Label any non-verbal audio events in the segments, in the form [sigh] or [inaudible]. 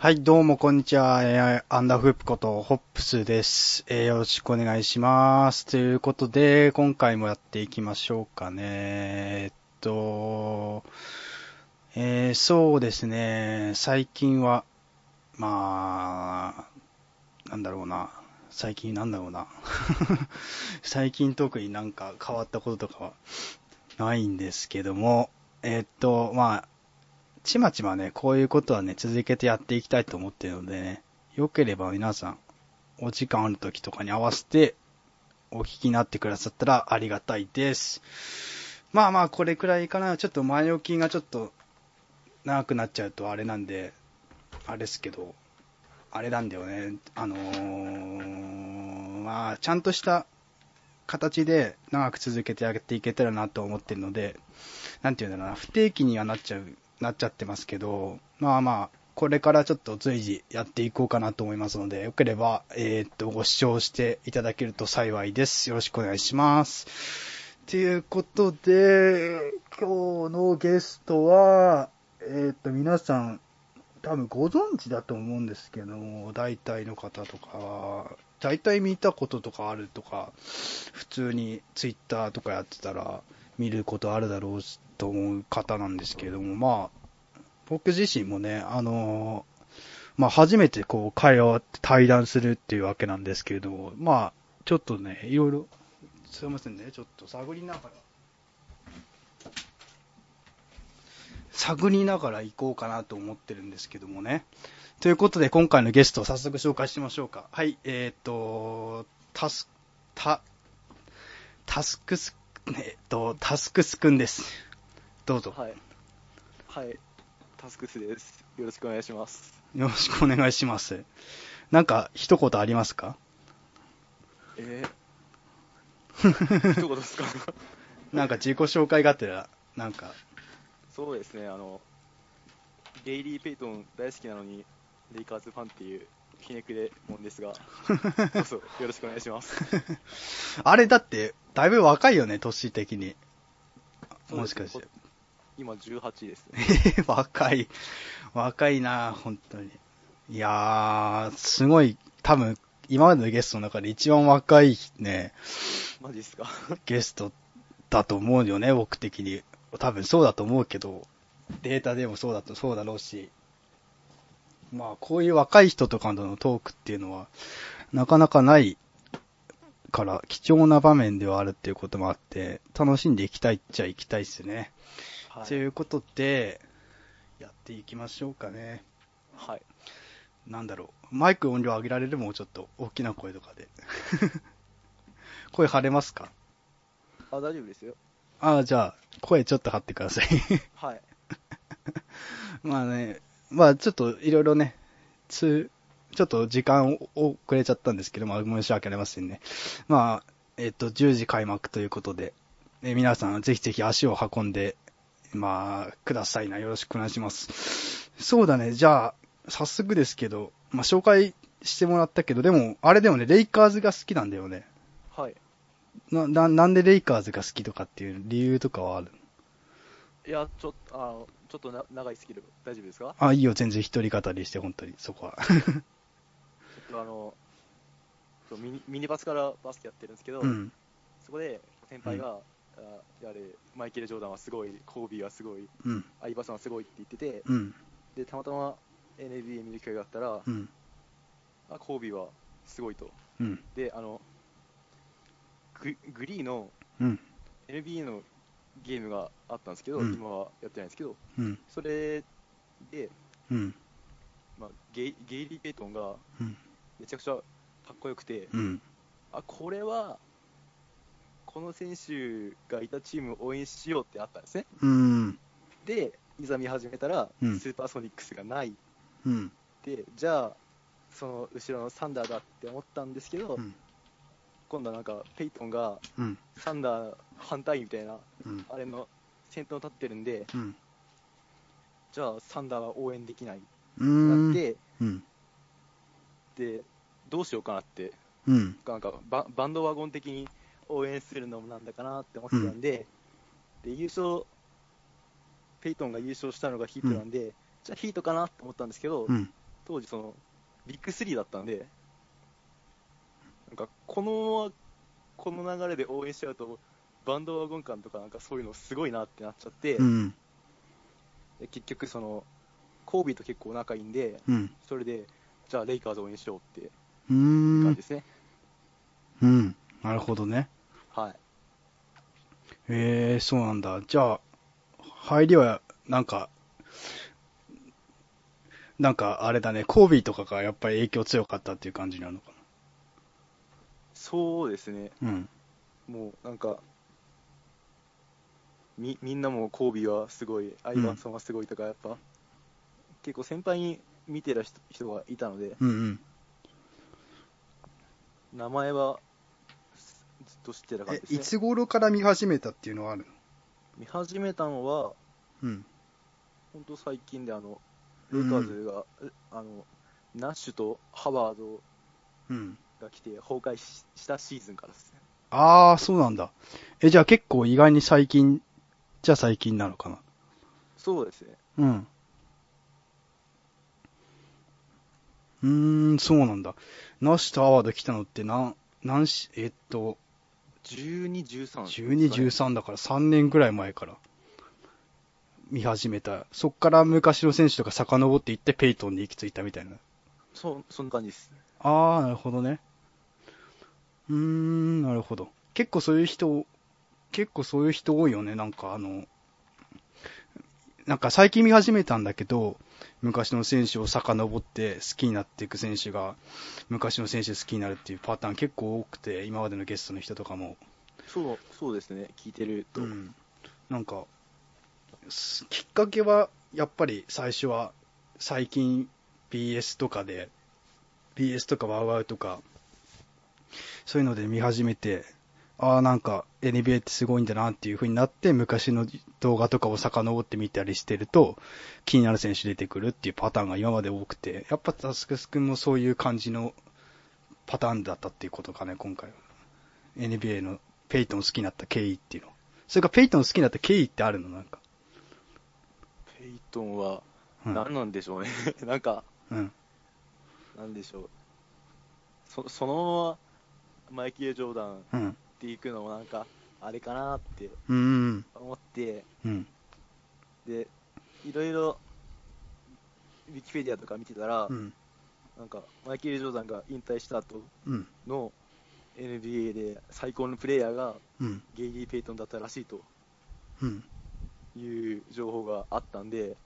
はい、どうもこんにちは。えーアンダーフープことホップスです。えーよろしくお願いします。ということで、今回もやっていきましょうかね。えっと、えーそうですね。最近は、まあ、なんだろうな。最近なんだろうな。[laughs] 最近特になんか変わったこととかはないんですけども、えっと、まあ、ちまちまね、こういうことはね、続けてやっていきたいと思ってるのでね、よければ皆さん、お時間ある時とかに合わせて、お聞きになってくださったらありがたいです。まあまあ、これくらいかな。ちょっと前置きがちょっと長くなっちゃうとあれなんで、あれですけど、あれなんだよね。あのー、まあ、ちゃんとした形で長く続けてやっていけたらなと思ってるので、なんていうんだろうな、不定期にはなっちゃう、なっちゃってますけど、まあまあ、これからちょっと随時やっていこうかなと思いますので、よければ、えーっと、ご視聴していただけると幸いです。よろしくお願いします。ということで、今日のゲストは、えーっと、皆さん、多分ご存知だと思うんですけども、大体の方とか、大体見たこととかあるとか、普通にツイッターとかやってたら見ることあるだろうしと思う方なんですけれども、まあ、僕自身もね、あのまあ初めてこう会話って対談するっていうわけなんですけれども、まあ、ちょっとね、いろいろ、すいませんね、ちょっと探りながら、探りながら行こうかなと思ってるんですけどもね。ということで、今回のゲストを早速紹介しましょうか。はい、えっ、と、タス、タ、タスクス、えっ、と、タスクスくんです。どうぞ。はい。はい。タスクスです。よろしくお願いします。よろしくお願いします。なんか、一言ありますか？えー、[laughs] 一言ですか？なんか自己紹介がてら、なんか、そうですね、あの、ゲイリー・ペイトン大好きなのに、レイカーズファンっていうひねくれもんですが、[laughs] どうぞよろしくお願いします。[laughs] あれだって、だいぶ若いよね、年的に。もしかして今18ですね。え [laughs] ー若い。若いな、本当に。いやー、すごい、多分、今までのゲストの中で一番若いね、マジっすか？ゲストだと思うよね、僕的に。多分そうだと思うけど、データでもそうだと、そうだろうし。まあ、こういう若い人とかとのトークっていうのは、なかなかないから、貴重な場面ではあるっていうこともあって、楽しんでいきたいっちゃいきたいっすね。はということで、やっていきましょうかね。はい。なんだろう。マイク音量上げられるもうちょっと大きな声とかで。[laughs] 声張れますか？あ、大丈夫ですよ。ああ、じゃあ、声ちょっと張ってください。はい。[laughs] まあね、まあちょっといろいろね、つ、ちょっと時間遅れちゃったんですけど、まあ申し訳ありませんね。まあ、えっ、と、10時開幕ということで、え皆さんぜひぜひ足を運んで、まあ、くださいな。よろしくお願いします。そうだね、じゃあ、早速ですけど、まあ紹介してもらったけど、でも、あれでもね、レイカーズが好きなんだよね。はい。な、な、なんでレイカーズが好きとかっていう理由とかはある？いや、ちょっと、あの、ちょっとな長いですけど、大丈夫ですか？あ、いいよ、全然一人語りして、本当に、そこは。ちょっとあの、ミニミニバスからバスケやってるんですけど、うん。そこで先輩が、あやれ、マイケル・ジョーダンはすごい、コービーはすごい、うん。アイバーソンはすごいって言ってて、うん。で、たまたま NBA 見る機会があったら、うん。あコービーはすごいと。うん。で、あの、ググリーのうん。NBA のゲームがあったんですけど、うん今はやってないんですけど、うん。それで、うん。まあ、ゲイゲイリー・ペイトンがうん。めちゃくちゃかっこよくて、うん。あこれはこの選手がいたチームを応援しようってあったんですね。うん。で、いざ見始めたら、うんスーパーソニックスがないうん。で、じゃあ、その後ろのサンダーだって思ったんですけど、うん。今度はなんか、ペイトンがうん。サンダー反対みたいな、うん。あれの先頭に立ってるんで、うん。じゃあ、サンダーは応援できないってう。なんって、うん。で、どうしようかなって、うん。なんかババンドワゴン的に応援するのもなんだかなって思ってたんで、で優勝、ペイトンが優勝したのがヒートなんで、じゃあヒートかなって思ったんですけど、うん。当時その、ビッグ3だったんで、なんかこのままこの流れで応援しちゃうと、バンドワゴン感とかなんかそういうのすごいなってなっちゃって、うん。で結局その、コービーと結構仲いいんで、うん。それで、じゃあレイカーズ応援しようってう感じんで。すね。うん。なるほどね。はい。ええそうなんだ。じゃあ、入りは、なんか、なんかあれだね、コービーとかがやっぱり影響強かったっていう感じなのかそうですね。な。うん。もうなんか、みみんなもコービーはすごい、アイバーソンはすごいとか、やっぱ、結構先輩に見てる人人がいたので、うんうん。名前はずっと知ってた感えじ、ですね。いつ頃から見始めたっていうのはあるの？見始めたのは、うん。本当最近で、あの、レイカーズが、えあの、ナッシュとハワードうん。が来て崩壊ししたシーズンからですね。ああ、そうなんだ。え、じゃあ結構意外に最近、じゃあ最近なのかな？そうですね。うん。うーん、そうなんだ。ナッシュとアワード来たのって何、何し、えっと、12、13、12、13だから3年ぐらい前から見始めた。そっから昔の選手とか遡っていってペイトンに行き着いたみたいな。そう、そんな感じです。あー、なるほどね。うーん、なるほど。結構そういう人、結構そういう人多いよね。なんかあの、なんか最近見始めたんだけど、昔の選手を遡って好きになっていく選手が、昔の選手好きになるっていうパターン結構多くて、今までのゲストの人とかも。そう、そうですね。聞いてると。うん、なんか、すきっかけは、やっぱり最初は、最近 BS とかで、BS とかワウワウとか、そういうので見始めて、ああ、なんか NBA ってすごいんだなっていう風になって、昔の動画とかを遡って見たりしてると、気になる選手出てくるっていうパターンが今まで多くて、やっぱタスクス君もそういう感じのパターンだったっていうことかね、今回は。NBA のペイトン好きになった経緯っていうの。それからペイトン好きになった経緯ってあるの？なんか。ペイトンはうん。何なんでしょうね。[laughs] なんか、うん。なんでしょう。そそのままマイケル・ジョーダンっうん。ていくのもなんか、あれかなってうん。思って、うん。で、いろいろ、ウィキペディアとか見てたら、うん。なんか、マイケル・ジョーダンが引退した後うん。の NBA で最高のプレイヤーがうん。ゲイリー・ペイトンだったらしいとうん。いう情報があったんで、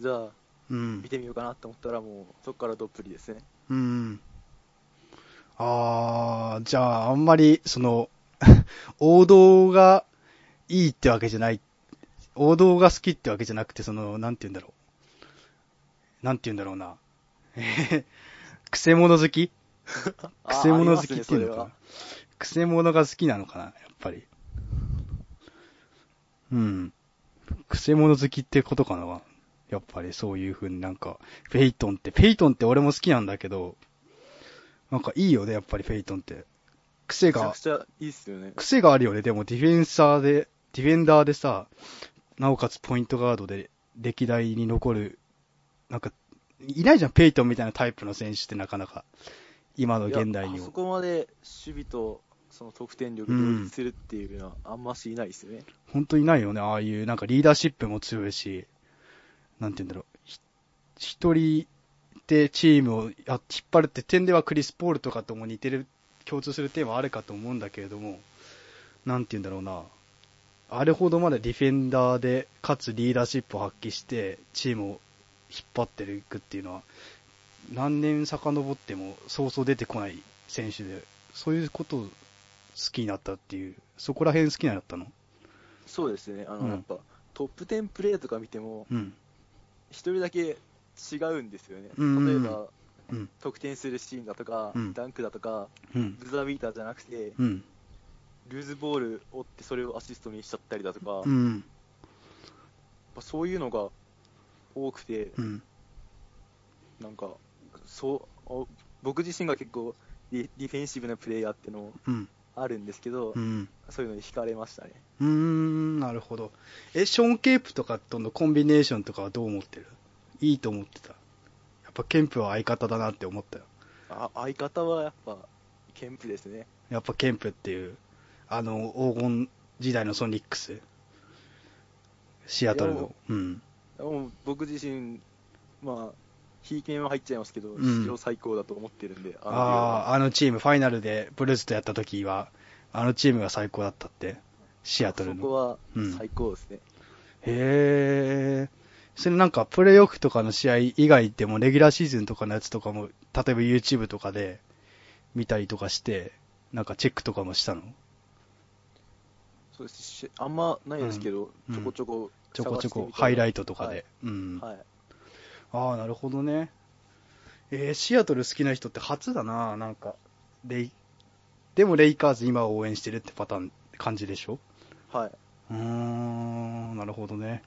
じゃあ、うん見。てみようかなと思ったら、もうそこからどっぷりですね。うん。あー、じゃあ、あんまり、その、王道がいいってわけじゃない。王道が好きってわけじゃなくて、その、なんて言うんだろう。なんて言うんだろうな。え [laughs] へくせ者好き？くせ者好きっていうのかな。くせ者が好きなのかな、やっぱり。うん。くせ者好きってことかな。やっぱりそういう風になんか、ペイトンって、ペイトンって俺も好きなんだけど、なんかいいよね、やっぱりフェイトンって。癖がめちゃく、ちゃいいっすよね。癖があるよね。でもディフェンサーで、ディフェンダーでさ、なおかつポイントガードで歴代に残る、なんか、いないじゃん、ペイトンみたいなタイプの選手ってなかなか。今の現代にもそ。こまで守備とその得点力両立するっていうのはあんましいないですよね。本当にないよね、ああいう、なんかリーダーシップも強いし、なんて言うんだろう。ひ一人でチームをや引っ張るって点ではクリス・ポールとかとも似てる、共通する点はあるかと思うんだけれども、なんて言うんだろうな。あれほどまでディフェンダーで、かつリーダーシップを発揮して、チームを引っ張っていくっていうのは、何年遡ってもそうそう出てこない選手で、そういうことを好きになったっていう、そこら辺好きになったの？そうですね。あの、うんやっぱトップ10プレーとか見ても、うん。一人だけ違うんですよね。うん例えば、うん。得点するシーンだとか、うんダンクだとか、うん。ブザービーターじゃなくて、うん。ルーズボールを追ってそれをアシストにしちゃったりだとか、やっうん。ぱそういうのが多くて、うん。なんか、そう、お僕自身が結構ディフェンシブなプレイヤーっていうのもうん。あるんですけど、うん。そういうのに惹かれましたね。うーん、なるほど。え、ショーン・ケープとかとのコンビネーションとかはどう思ってる？いいと思ってた。ぱケンプは相方だなって思ったよ。あ相方はやっぱ、ケンプですね。やっぱケンプっていう、あの、黄金時代のソニックス。シアトルの。うん。もう僕自身、まあ、ひいき目は入っちゃいますけど、ん史上最高だと思ってるんで、あのあ、あのチーム、ファイナルでブルーズとやった時は、あのチームが最高だったって。シアトルの。そこはうん最高ですね。へえ。それなんか、プレイオフとかの試合以外でも、レギュラーシーズンとかのやつとかも、例えば YouTube とかで見たりとかして、なんかチェックとかもしたの？そうですしあんまないですけど、うんちょこちょこちょこちょこハイライトとかで。うん。はい。はいああ、なるほどね。えー、シアトル好きな人って初だな、なんか。レイ、でもレイカーズ今を応援してるってパターン、感じでしょ？はい。うーん、なるほどね。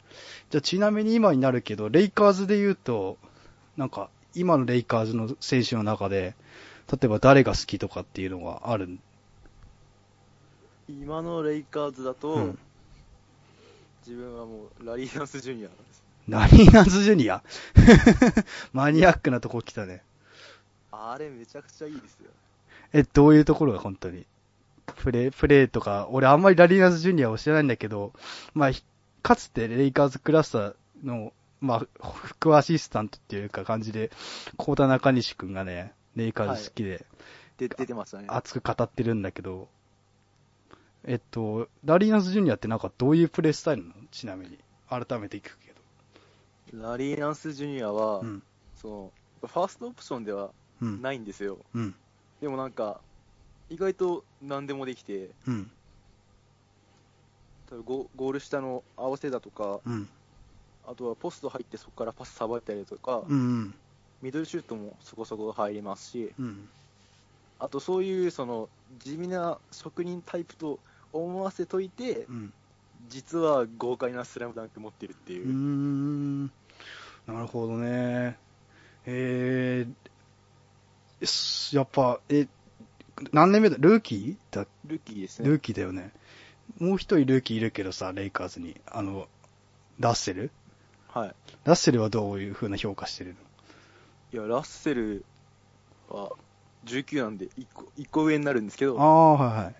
じゃあちなみに今になるけど、レイカーズで言うと、なんか、今のレイカーズの選手の中で、例えば誰が好きとかっていうのがある？今のレイカーズだと、うん自分はもうラリー・ナンス・ジュニアなんです。ナリーナンスジュニア？[laughs] マニアックなとこ来たね。あれめちゃくちゃいいですよ。え、どういうところが本当に？プレー、プレーとか、俺あんまりラリーナンスジュニアを知らないんだけど、まあ、ひかつてレイカーズクラスターの、まあ、副アシスタントっていうか感じで、コータ中西くんがね、レイカーズ好きで、で出てましたね。熱く語ってるんだけど、えっと、ラリーナンスジュニアってなんかどういうプレースタイルなの？ちなみに。改めて聞くけど。ラリー・ナンス・ジュニアは、うん。その、ファーストオプションではうん。ないんですよ。うん。でもなんか、意外と何でもできて、うん。ゴゴール下の合わせだとか、うん。あとはポスト入ってそこからパスさばいたりとか、うん。ミドルシュートもそこそこ入りますし、うん。あとそういうその地味な職人タイプと思わせといて、うん。実は豪快なスラムダンク持ってるっていうう。なるほどね。えー、すやっぱ、え、何年目だ？ルーキー？だ、ルーキーですルーね。キーだよね。もう一人ルーキーいるけどさ、レイカーズに。あの、ラッセル？はい。ラッセルはどういう風な評価してるいや、ラッセルは19なんで1個 ,1 個上になるんですけど、のああ、はいはい。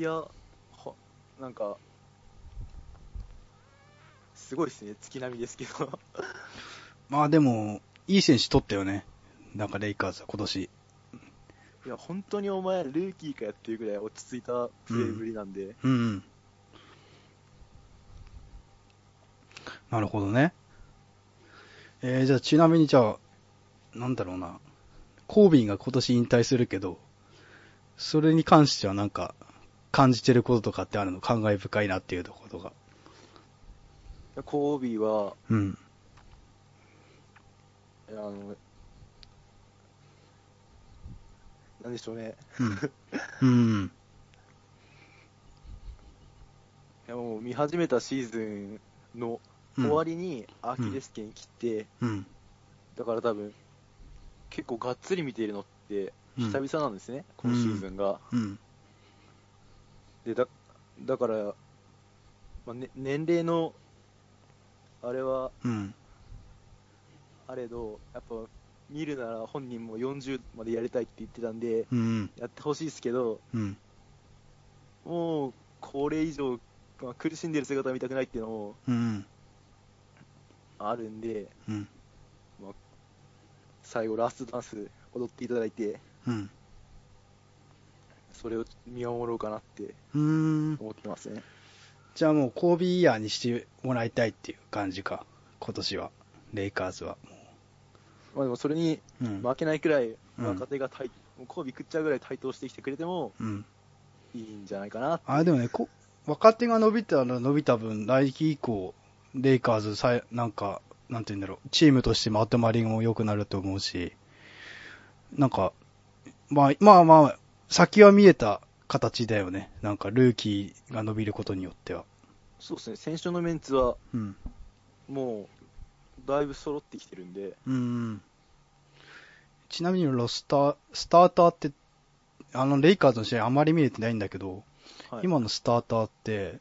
いや、はなんか、すごいですね、月並みですけど。[laughs] まあでも、いい選手取ったよね。なんかレイカーズは今年。いや、本当にお前、ルーキーかやっていうぐらい落ち着いたプレーぶりなんで、うんうん。なるほどね。えー、じゃあちなみにじゃあ、なんだろうな。コービーが今年引退するけど、それに関してはなんか、感じてることとかってあるの？感慨深いなっていうところが。コービーは、うん。あの、なんでしょうね、うん。うん。いやもう見始めたシーズンの終わりにアキレス腱切って、うん。だから多分、結構がっつり見ているのって、うん久々なんですね、今シーズンが。うん。でだだから、まあね、年齢のあれはうん。あれど、やっぱ見るなら本人も40までやりたいって言ってたんで、うん。やってほしいですけど、うん。もうこれ以上、まあ、苦しんでる姿は見たくないっていうのもうん。あるんで、うん。最後、ラストダンス踊っていただいて、うん。それを見守ろうかなって。思ってますね。じゃあもうコービーイヤーにしてもらいたいっていう感じか。今年は。レイカーズは。まあ、でもそれにうん。負けないくらい、うん若手が対、もう交尾食っちゃうぐらい台頭してきてくれてもうん。いいんじゃないかなあ、でもね、こ若手が伸びたら伸びた分、来季以降、レイカーズさえ、なんか、なんて言うんだろう、チームとしてまとまりも良くなると思うし、なんか、まあ、まあまあ、先は見えた形だよね。なんか、ルーキーが伸びることによっては。そうですね、先週のメンツはうん。もうだいぶ揃ってきてるんで、うん。ちなみにロスター、スターターって、あの、レイカーズの試合あまり見れてないんだけど、はい今のスターターって、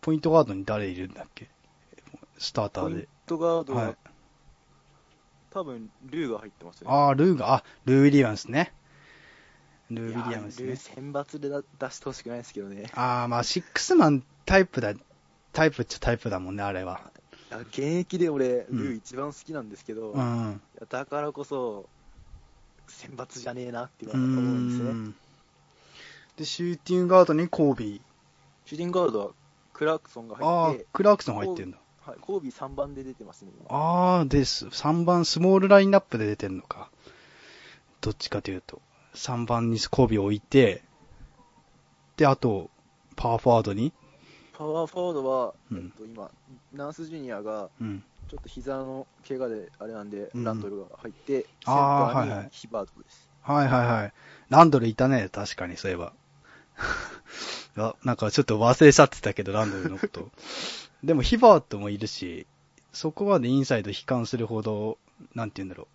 ポイントガードに誰いるんだっけ？スタータポインーで。トガードは、はい。多分ルーが入ってますよね。ああ、ルーが、あ、ルー・ウィリアムスね。ルー・ウィリアムスね。ルー選抜でだ出してほしくないですけどね。ああ、まあ、シックスマンタイプだ、タイプっちゃタイプだもんね、あれは。現役で俺、うんルー一番好きなんですけど、いうん。やだからこそ、選抜じゃねえなっていううのは思うんですね。ん。で、シューティングガードにコービシューティングガードはクラークソンがー。ああ入って、、クラークソン入ってんだ。はい、コービー3番で出てますね、今ああ、です。3番、スモールラインナップで出てんのか。どっちかというと。3番にコービーを置いて、で、あと、パワーフォワードに、パワーフォワードは、うんえっと、今、ナースジュニアがうん。ちょっと膝の怪我であれなんで、うんランドルが入って、センタあーにヒバードです。はいはいはい。ランドルいたね、確かに、そういえば。[laughs] あなんかちょっと忘れちゃってたけど、ランドルのこと。[laughs] でも、ヒバートもいるし、そこまでインサイド悲観するほど、なんて言うんだろ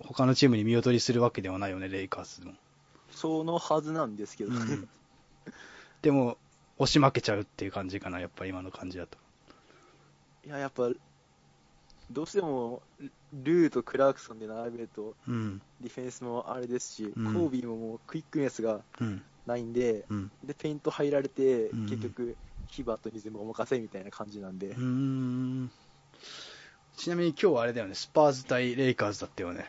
う。他のチームに見劣りするわけではないよね、レイカーズも。そのはずなんですけど、うんでも、押し負けちゃうっていう感じかな、やっぱ今の感じだと。いや、やっぱ、どうしても、ルーとクラークソンで並べると、うん。ディフェンスもあれですし、うんコービーももうクイックネスがうん。ないんで、うん。で、ペイント入られて、うん結局、ヒバートに全部お任せみたいな感じなんで。ちなみに今日はあれだよね、スパーズ対レイカーズだったよね。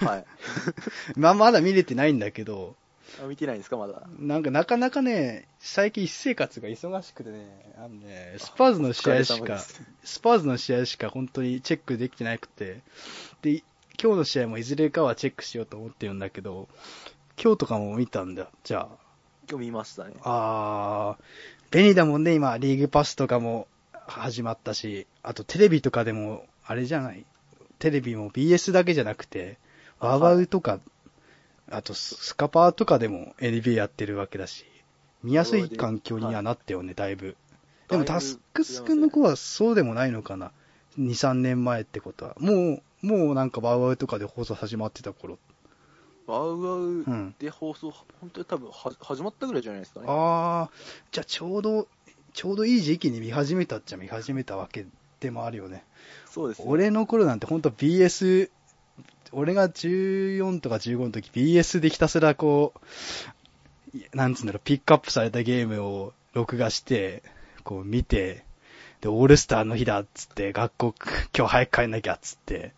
はい。[laughs] まあ、まだ見れてないんだけど、あ見てないんですか、まだ？なんかなかなかね、最近私生活が忙しくてね、あのね、スパーズの試合しかスパーズの試合しか本当にチェックできてなくて、で、今日の試合もいずれかはチェックしようと思ってるんだけど、今日とかも見たんだ、じゃあ。今日見ましたね。あー、便利だもんね、今、リーグパスとかも始まったし、あとテレビとかでも、あれじゃない？テレビも BS だけじゃなくて、ワウワウとか、あとススカパーとかでも NBA やってるわけだし、見やすい環境にはなったよね、だいぶ。でもタスクス君の子はそうでもないのかな ?2、3年前ってことは。もう、もうなんかワウワウとかで放送始まってた頃。ワウワウうん。で放送、本当に多分は始まったぐらいじゃないですかね。ああ、じゃあちょうど、ちょうどいい時期に見始めたっちゃ見始めたわけでもあるよね。そうですね。俺の頃なんてほんと BS、俺が14とか15の時 BS でひたすらこう、なんつうんだろう、ピックアップされたゲームを録画して、こう見て、で、オールスターの日だっつって、学校今日早く帰んなきゃっつって、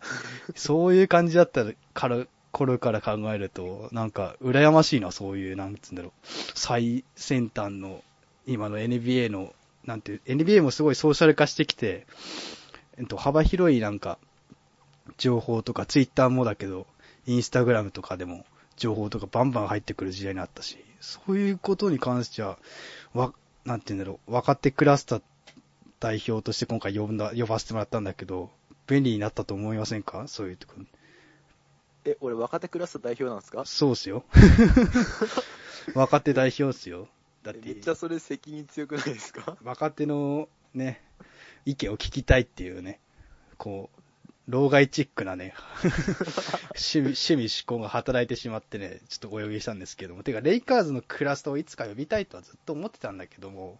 そういう感じだったから、頃から考えると、なんか、羨ましいな、そういう、なんつうんだろう、最先端の、今の NBA の、なんていう、NBA もすごいソーシャル化してきて、えっと、幅広いなんか、情報とか、ツイッターもだけど、インスタグラムとかでも、情報とかバンバン入ってくる時代になったし、そういうことに関しては、わ、なんて言うんだろう、分かってクラスター代表として今回呼んだ、呼ばせてもらったんだけど、便利になったと思いませんか？そういうところ。え、俺若手クラス代表なんですか？そうっすよ。[laughs] 若手代表っすよ。だってえめっち、ゃそれ責任強くないですか？若手のね、意見を聞きたいっていうね、こう、老害チックなね、趣味、趣味思考が働いてしまってね、ちょっとお呼びしたんですけども。てか、レイカーズのクラスターをいつか呼びたいとはずっと思ってたんだけども、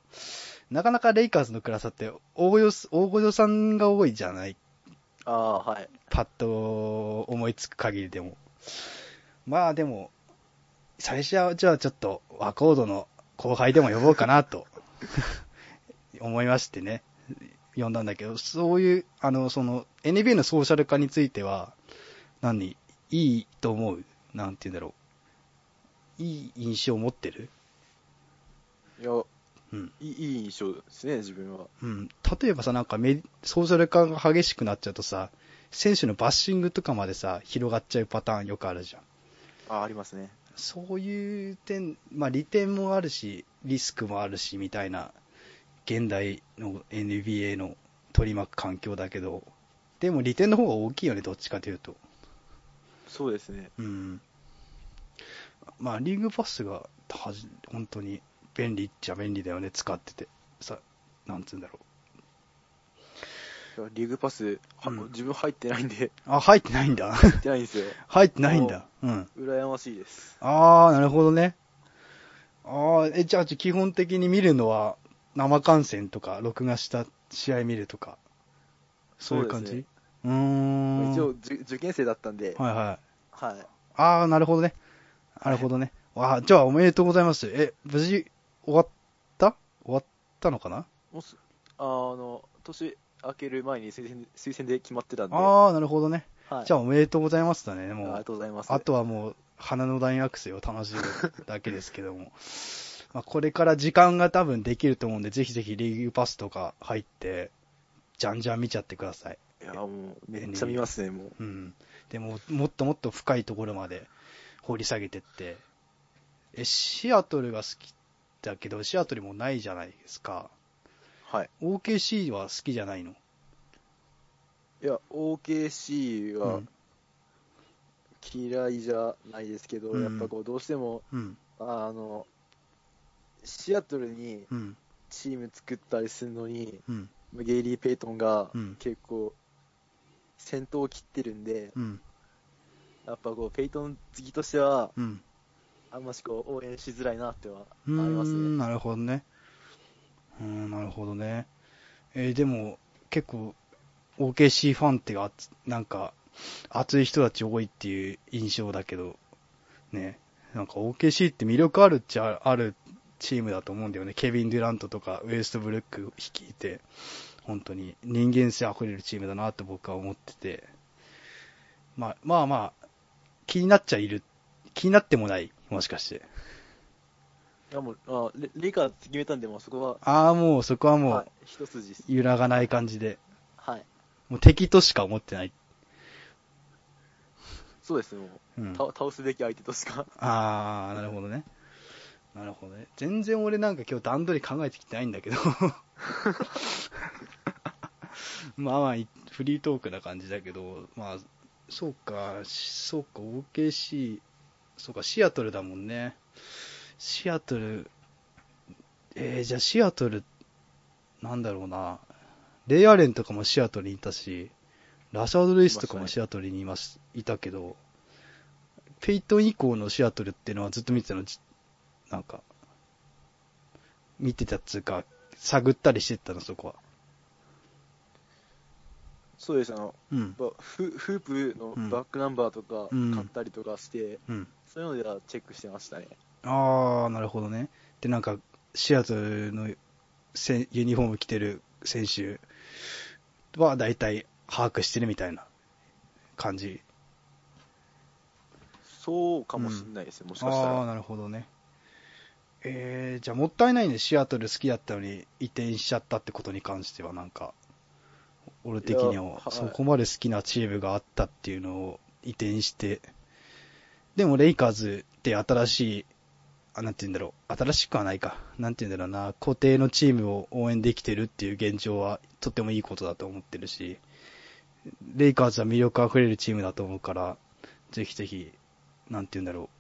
なかなかレイカーズのクラスターって大御所、大御所さんが多いじゃない？ああ、はい。パッと思いつく限りでも。まあでも、最初はじゃあちょっとワコードの後輩でも呼ぼうかなと思いましてね、呼んだんだけど、そういう、あの、その NBA のソーシャル化については、何、いいと思う？なんて言うんだろう。いい印象を持ってる？いや、うん。いい印象ですね、自分は。うん。例えばさ、なんかメソーシャル化が激しくなっちゃうとさ、選手のバッシングとかまでさ、広がっちゃうパターンよくあるじゃん。ああ、ありますね。そういう点、まあ利点もあるし、リスクもあるし、みたいな、現代の NBA の取り巻く環境だけど、でも利点の方が大きいよね、どっちかというと。そうですね。うん。まあ、リーグパスが、はじ本当に便利っちゃ便利だよね、使ってて。さ、なんつうんだろいやリーグパス、はうん自分入ってないんで、う。あ、入ってないんだ。入ってないんですよ。[laughs] 入ってないんだ。うん。羨ましいです。あー、なるほどね。あー、え、じゃあ、基本的に見るのは、生観戦とか、録画した試合見るとか、そういう感じ？そうですうーん。一応、じゅ受験生だったんで、はいはい。はい。あー、なるほどね。なるほどね。わあ、じゃあ、おめでとうございます。え、無事、終わった？終わったのかな？もし、あの、年明ける前に推薦推薦で決まってたんで、あー、なるほどね。はい。じゃあ、おめでとうございますだね。もうありが、とうございます。あとはもう、花の大学生を楽しむだけですけども。まあ、これから時間が多分できると思うんで、ぜひぜひリーグパスとか入って、じゃんじゃん見ちゃってください。いや、もう、めっちゃ見ますね、もう。うん。でも、もっともっと深いところまで掘り下げてって。え、シアトルが好きだけど、シアトルもないじゃないですか。はい。OKC は好きじゃないの？いや、OKC はうん嫌いじゃないですけど、うんやっぱこう、どうしても、うん。あの、シアトルにうん。チーム作ったりするのに、うん。ゲイリー・ペイトンがうん結構、先頭を切ってるんで、うん。やっぱこう、ペイトン好きとしては、うん。あんましこう、応援しづらいなってはあうりますね。なるほどね。うーん、なるほどね。えーでも、結構、OKC ファンってが、なんか、熱い人たち多いっていう印象だけど、ね、なんか OKC って魅力あるっちゃあるチームだと思うんだよね。ケビン・デュラントとかウエストブルック率いて、本当に人間性あふれるチームだなと僕は思ってて、まあまあまあ、気になっちゃいる、気になってもない、もしかして。いやもうあレレイカーズ決めたんで、もうそこは、ああ、もうそこはもう、はい、一筋です。揺らがない感じで、はい。もう敵としか思ってない。そうですね、もう、うん。た倒すべき相手としか。ああ、なるほどね。なるほどね。全然俺なんか今日段取り考えてきてないんだけど。[laughs] まあまあ、いフリートークな感じだけど、まあ、そうか、しそうか、OKC、そうか、シアトルだもんね。シアトル、えー、じゃあシアトル、なんだろうな。レイアレンとかもシアトルにいたし、ラシャード・ルイスとかもシアトルにいます、いたけど、ペイトン以降のシアトルっていうのはずっと見てたの、じなんか、見てたっつうか、探ったりしてたの、そこは。そうです、あの、うん。ばフフープのうんバックナンバーとかうん買ったりとかして、うん。そういうのではチェックしてましたね。あー、なるほどね。で、なんか、シアトルのせんユニフォーム着てる選手は大体把握してるみたいな感じ。そうかもしれないですね、もしかしたあー、ら。なるほどね。えー、じゃあもったいないね、シアトル好きだったのに移転しちゃったってことに関しては、なんか、俺的にはそこまで好きなチームがあったっていうのを移転して、でもレイカーズって新しい、あ、なんて言うんだろう、新しくはないか、なんて言うんだろうな、固定のチームを応援できてるっていう現状はとってもいいことだと思ってるし、レイカーズは魅力あふれるチームだと思うから、ぜひぜひ、なんて言うんだろう、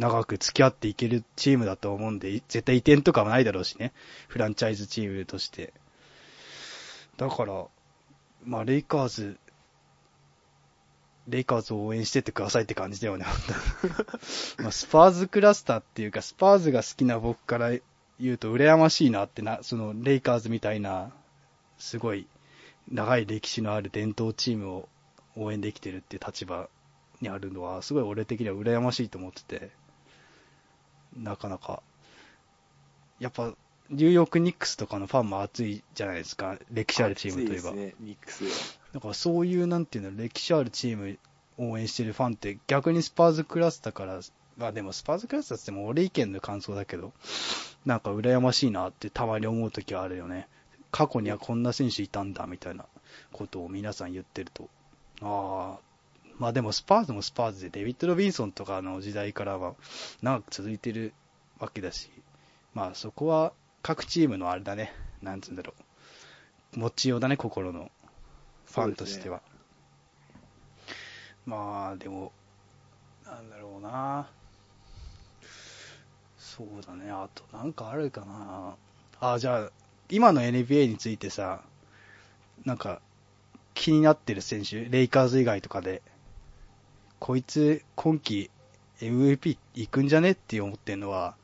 長く付き合っていけるチームだと思うんで、い絶対移転とかはないだろうしね。フランチャイズチームとして。だから、まあ、レイカーズ、レイカーズを応援してってくださいって感じだよね、[laughs] まあ、スパーズクラスターっていうか、スパーズが好きな僕から言うと羨ましいなってな、そのレイカーズみたいな、すごい長い歴史のある伝統チームを応援できてるっていう立場にあるのは、すごい俺的には羨ましいと思ってて、なかなか、やっぱ、ニューヨークニックスとかのファンも熱いじゃないですか、歴史あるチームといえば。ね、ニックス。だからそういう、なんていうの、歴史あるチーム応援してるファンって逆にスパーズクラスターから、まあでもスパーズクラスターっても俺意見の感想だけど、なんか羨ましいなってたまに思うときはあるよね。過去にはこんな選手いたんだみたいなことを皆さん言ってると。ああ、まあでもスパーズもスパーズでデビッド・ロビンソンとかの時代からは長く続いてるわけだし、まあそこは各チームのあれだね、なんつうんだろう、持ちようだね、心のファンとしては。まあでも、なんだろうな。そうだね、あとなんかあるかな。あ、じゃあ、今の NBA についてさ、なんか気になってる選手、レイカーズ以外とかで、こいつ今季 MVP 行くんじゃねって思ってるのは、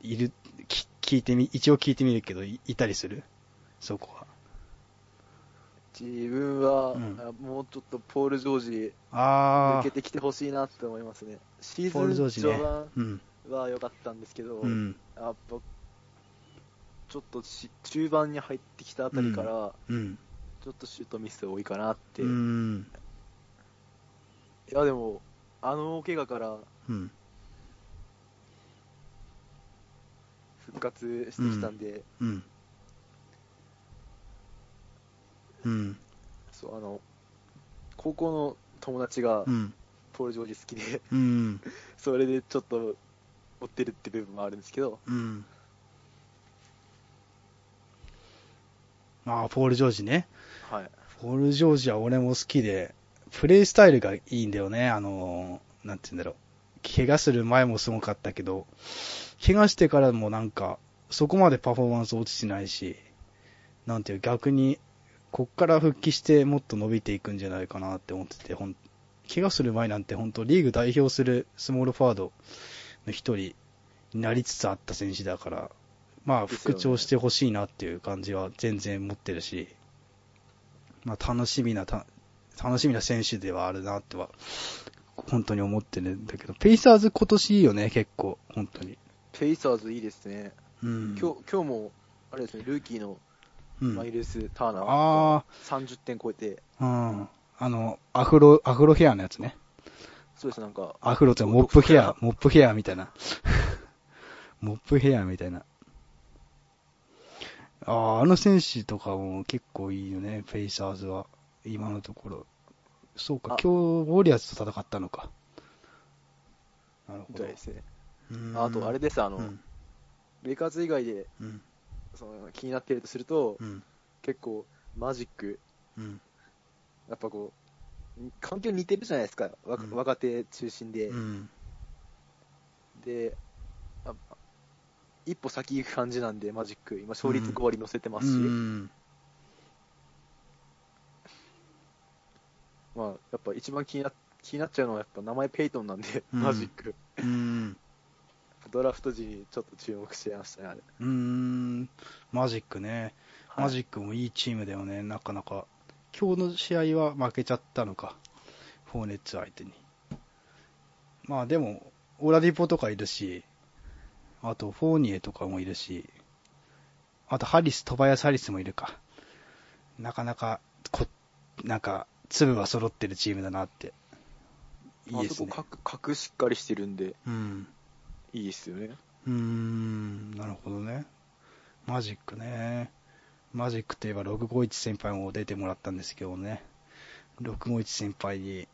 いる、き聞いてみ、一応聞いてみるけど、いいたりする？そこは。自分は、うんあもうちょっとポール・ジョージあ抜けてきてほしいなって思いますね。シー、ズ序盤。うん。は良かったんですけど、うん。やっぱちょっとし中盤に入ってきたあたりから、うん。ちょっとシュートミス多いかなって、ういん。やでも、あの大怪我からうん。復活してきたんで、うん。うん。そうあの高校の友達がうん。ポール・ジョージ好きで、うん。[laughs] それでちょっと追ってるって部分もあるんですけど、うん。ああ、ポール・ジョージね。はい、ポール・ジョージは俺も好きで、プレイスタイルがいいんだよね。あの、なんて言うんだろう。怪我する前もすごかったけど、怪我してからもなんか、そこまでパフォーマンス落ちてないし、なんていう、逆に、こっから復帰してもっと伸びていくんじゃないかなって思ってて、ほん、怪我する前なんて本当リーグ代表するスモールフォワードの一人になりつつあった選手だから、まあ、復調してほしいなっていう感じは全然持ってるし、まあ、楽しみなた、楽しみな選手ではあるなっては、本当に思ってるんだけど、ペイサーズ今年いいよね、結構、本当に。ペイサーズいいですね、うん。今日今日もあれですねルーキーのうん、マイルス・ターナーあが30点超えて、うん。あの、アフロ、アフロヘアのやつね。そうです、なんか、アフロってモップヘア、モップヘアみたいな。[laughs] モップヘアみたいな。ああ、あの選手とかも結構いいよね、ペイサーズは。今のところ。そうかあ、今日、ウォリアーズと戦ったのか。なるほど。ですね。うんあと、あれです、あの、うん。レイカーズ以外でうん。その気になっているとすると、うん。結構、マジック、うん。やっぱこう、環境似てるじゃないですか、若手中心で。うん。であ一歩先行く感じなんで、マジック、今、勝率うん5割乗せてますし、うん。まあ、やっぱ一番気にな気になっちゃうのは、やっぱ名前ペイトンなんで、うんマジック、うん。ドラフト時にちょっと注目してましたね、あれ。うーん、マジックね。はいマジックもいいチームだよね、なかなか。今日の試合は負けちゃったのか。フォーネッツ相手に。まあでも、オラディポとかいるし、あとフォーニエとかもいるし、あとハリス、トバヤス・ハリスもいるか。なかなか、こ、なんか、粒は揃ってるチームだなって。いいですねあ。そこ角、角しっかりしてるんで、うん。いいですよね。うーん、なるほどね。マジックね。マジックといえば651先輩も出てもらったんですけどね。651先輩に、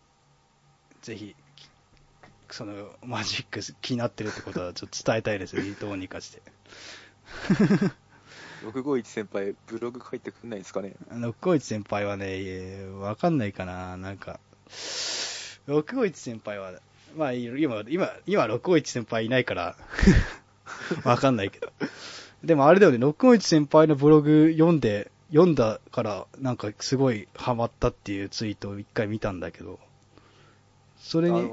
ぜひ、その、マジック気になってるってことはちょっと伝えたいですね。どうにかして。651先輩、ブログ書いてくんないですかね？651先輩はね、えーわかんないかな。なんか、651先輩は、まあ、今、今、今、651先輩いないから、[laughs] わかんないけど。でもあれだよね、651先輩のブログ読んで、読んだから、なんかすごいハマったっていうツイートを一回見たんだけど、それに、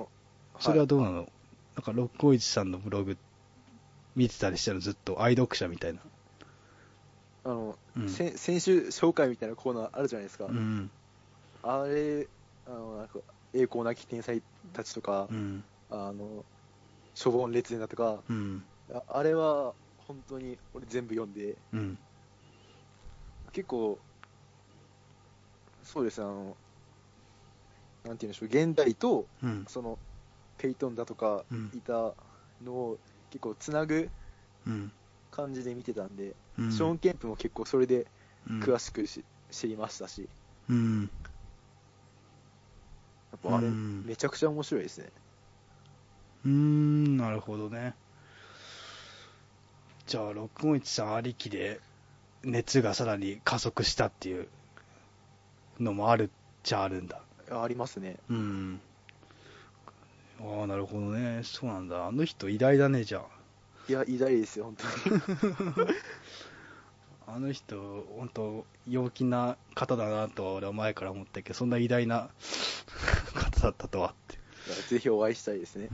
それはどうなの、なんか、651さんのブログ見てたりしたの？ずっと愛読者みたいな。あの、うん。せ先週紹介みたいなコーナーあるじゃないですか。うん。あれ、あの、なんか、栄光なき天才たちとか、うん。あの、処分列伝だとか、うん。ああれは本当に俺全部読んで、うん。結構、そうですね、あの、なんて言うんでしょう、現代と、うん。その、ペイトンだとかうんいたのを結構つなぐうん。感じで見てたんで、うん。ショーン・ケンプも結構それでうん詳しくし、知りましたし、うん。やっぱあれ、うんめちゃくちゃ面白いですね。うーん、なるほどね。じゃあ、651さんありきで、熱がさらに加速したっていうのもあるっちゃあるんだ。ありますね。うん。ああ、なるほどね。そうなんだ。あの人偉大だね、じゃあ。いや、偉大ですよ、本当に。[laughs] あの人、本当陽気な方だなとは俺は前から思ったけど、そんな偉大な [laughs] 方だったとはって。ぜひお会いしたいですね。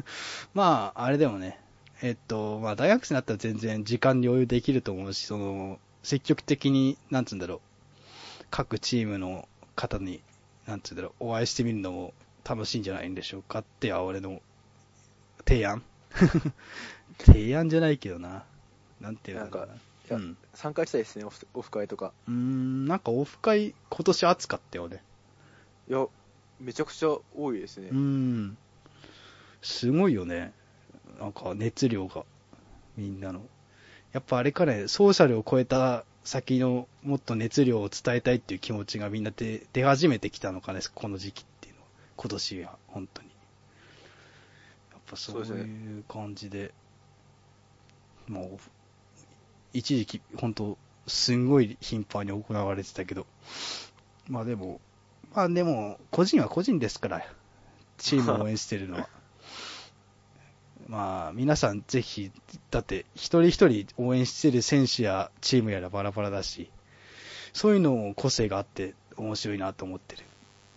[laughs] まあ、あれでもね、えっと、まあ、大学生になったら全然時間に余裕できると思うし、その、積極的に、なんつうんだろう、各チームの方に、なんつうんだろう、お会いしてみるのも楽しいんじゃないんでしょうかっては俺の提案 [laughs] 提案じゃないけどな。なんていうのかな。うん。参加したいですね、オフオフ会とか。うーん、なんかオフ会、今年暑かったよね。いや、めちゃくちゃ多いですねう。ん。すごいよね。なんか熱量が。みんなの。やっぱあれかね、ソーシャルを超えた先のもっと熱量を伝えたいっていう気持ちがみんな出出始めてきたのかね、この時期っていうのは。今年は、本当に。やっぱそういう感じで、もう、一時期、本当すんごい頻繁に行われてたけど、まあでも、まあでも、個人は個人ですから、チームを応援してるのは。[laughs] まあ、皆さんぜひ、だって、一人一人応援してる選手やチームやらバラバラだし、そういうのも個性があって面白いなと思ってる。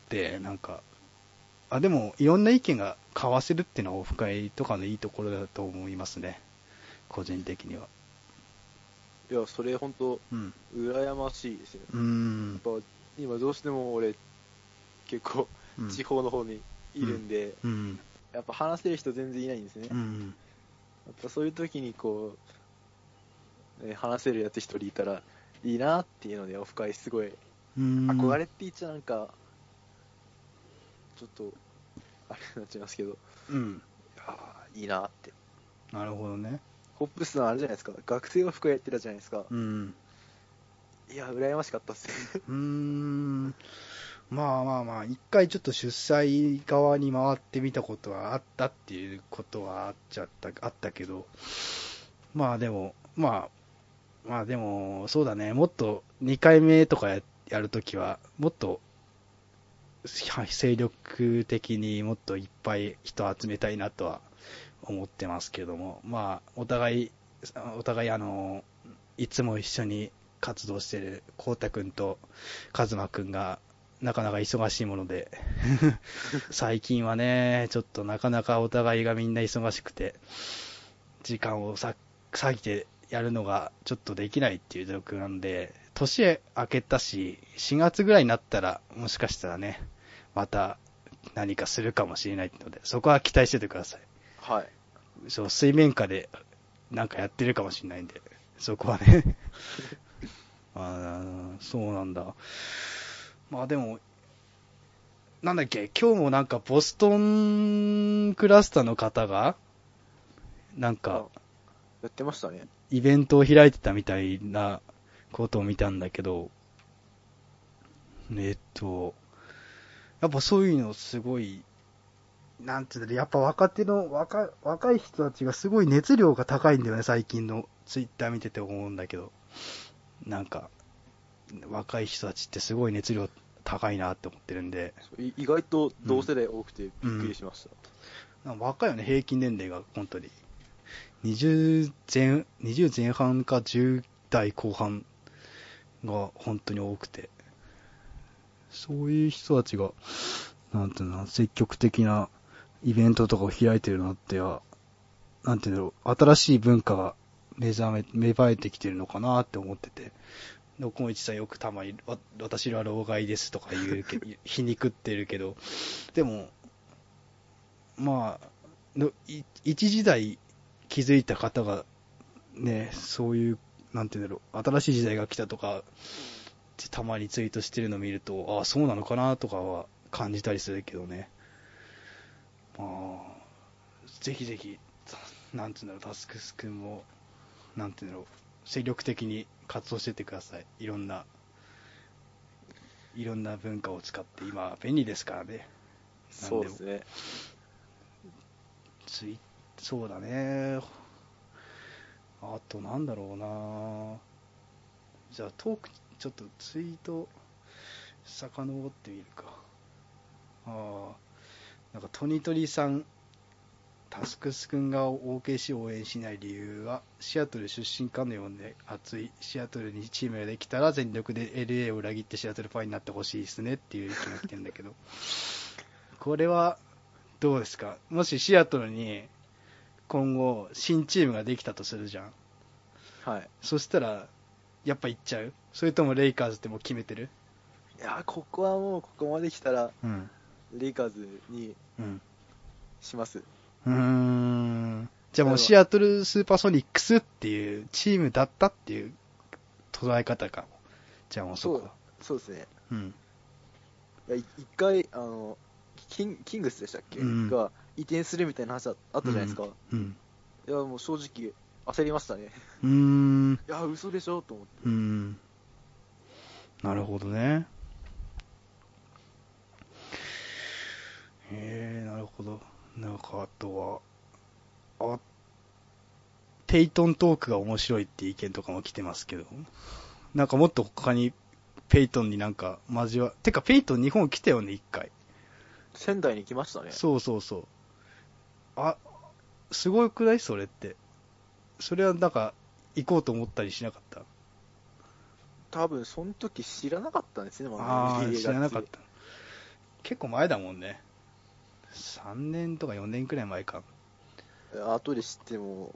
で、なんか、あ、でも、いろんな意見が交わせるっていうのはオフ会とかのいいところだと思いますね。個人的には。いや、それ本当、うん。羨ましいですよ。うーん。やっぱ今どうしても俺、結構、うん地方の方にいるんで、うん。やっぱ話せる人全然いないんですね。やうん。っぱそういう時にこう、ね話せるやつ一人いたらいいなっていうので、オフ会すごい、うん。憧れって言っちゃなんか、ちょっと、あれになっちゃいますけど、うん。いやーいいなって。なるほどね。ホップスさんあれじゃないですか、学生オフ会やってたじゃないですか。うん。いや、羨ましかったっす。うーん。まあまあまあ、一回ちょっと主催側に回ってみたことはあったっていうことはあっちゃった、あったけど、まあでも、まあ、まあでも、そうだね、もっと2回目とかややるときは、もっと、はい精力的にもっといっぱい人集めたいなとは思ってますけども、まあ、お互い、お互いあの、いつも一緒に活動してるこうたくんとかずまくんがなかなか忙しいもので、[laughs] 最近はね、ちょっとなかなかお互いがみんな忙しくて、時間をさ割いてやるのがちょっとできないっていう状況なんで、年明けたし、4月ぐらいになったら、もしかしたらね、また何かするかもしれないので、そこは期待しててください。はい。そう、水面下でなんかやってるかもしれないんで、そこはね。[laughs] あーそうなんだ。まあでも、なんだっけ、今日もなんかボストンクラスターの方が、なんかやってましたね。イベントを開いてたみたいなことを見たんだけど、えっと、やっぱそういうのすごい、なんていうんだろう、やっぱ若手の若、若い人たちがすごい熱量が高いんだよね、最近のツイッター見てて思うんだけど。なんか、若い人たちってすごい熱量高いなって思ってるんで、意外と同世代多くてびっくりしました。なんか若いよね、平均年齢が本当に。20前、20前半か10代後半が本当に多くて、そういう人たちが、なんていうの、積極的なイベントとかを開いてるのっては、なんていうの、新しい文化が目覚め、芽生えてきてるのかなって思ってて、どこも一さんよくたまに、わ私は老害ですとか言うけど、皮肉ってるけど、でも、まあ、のい一時代気づいた方が、ね、そういう、なんていうんだろう、新しい時代が来たとか、たまにツイートしてるのを見ると、ああ、そうなのかなとかは感じたりするけどね。まあ、ぜひぜひ、なんていうんだろう、タスクス君も、なんていうんだろう、積極的に活動してってください。いろんな、いろんな文化を使って、今、便利ですからね。そうですね。ツイそうだね。あと、なんだろうな。じゃあ、トーク、ちょっとツイート、遡ってみるか。ああ、なんか、トニトリさん、タスクス君が OKC を応援しない理由は、シアトル出身かのようで熱い、シアトルにチームができたら全力で LA を裏切ってシアトルファンになってほしいですねっていう意見が来てるんだけど、これはどうですか？もしシアトルに今後新チームができたとするじゃん。はい。そしたら、やっぱ行っちゃう？それともレイカーズってもう決めてる？いやー、ここはもう、ここまで来たら、うん。レイカーズにうん。します。うーん。じゃあもうシアトルスーパーソニックスっていうチームだったっていう捉え方か。じゃあもうそこは。そうですね。うん。一回、あの、キンキングスでしたっけ、うんが移転するみたいな話ああったじゃないですか。うん。いや、もう正直、焦りましたね。うーん。いや、嘘でしょと思って。うーん。なるほどね。へえ、なるほど。なんかあとは、あ、ペイトントークが面白いって意見とかも来てますけど、なんかもっと他にペイトンになんか交わ、てかペイトン日本来たよね、一回。仙台に来ましたね。そうそうそう。あ、すごくないそれって。それはなんか、行こうと思ったりしなかった？多分、その時知らなかったんですね、まあ知らなかった。結構前だもんね。3年とか4年くらい前か。後で知っても、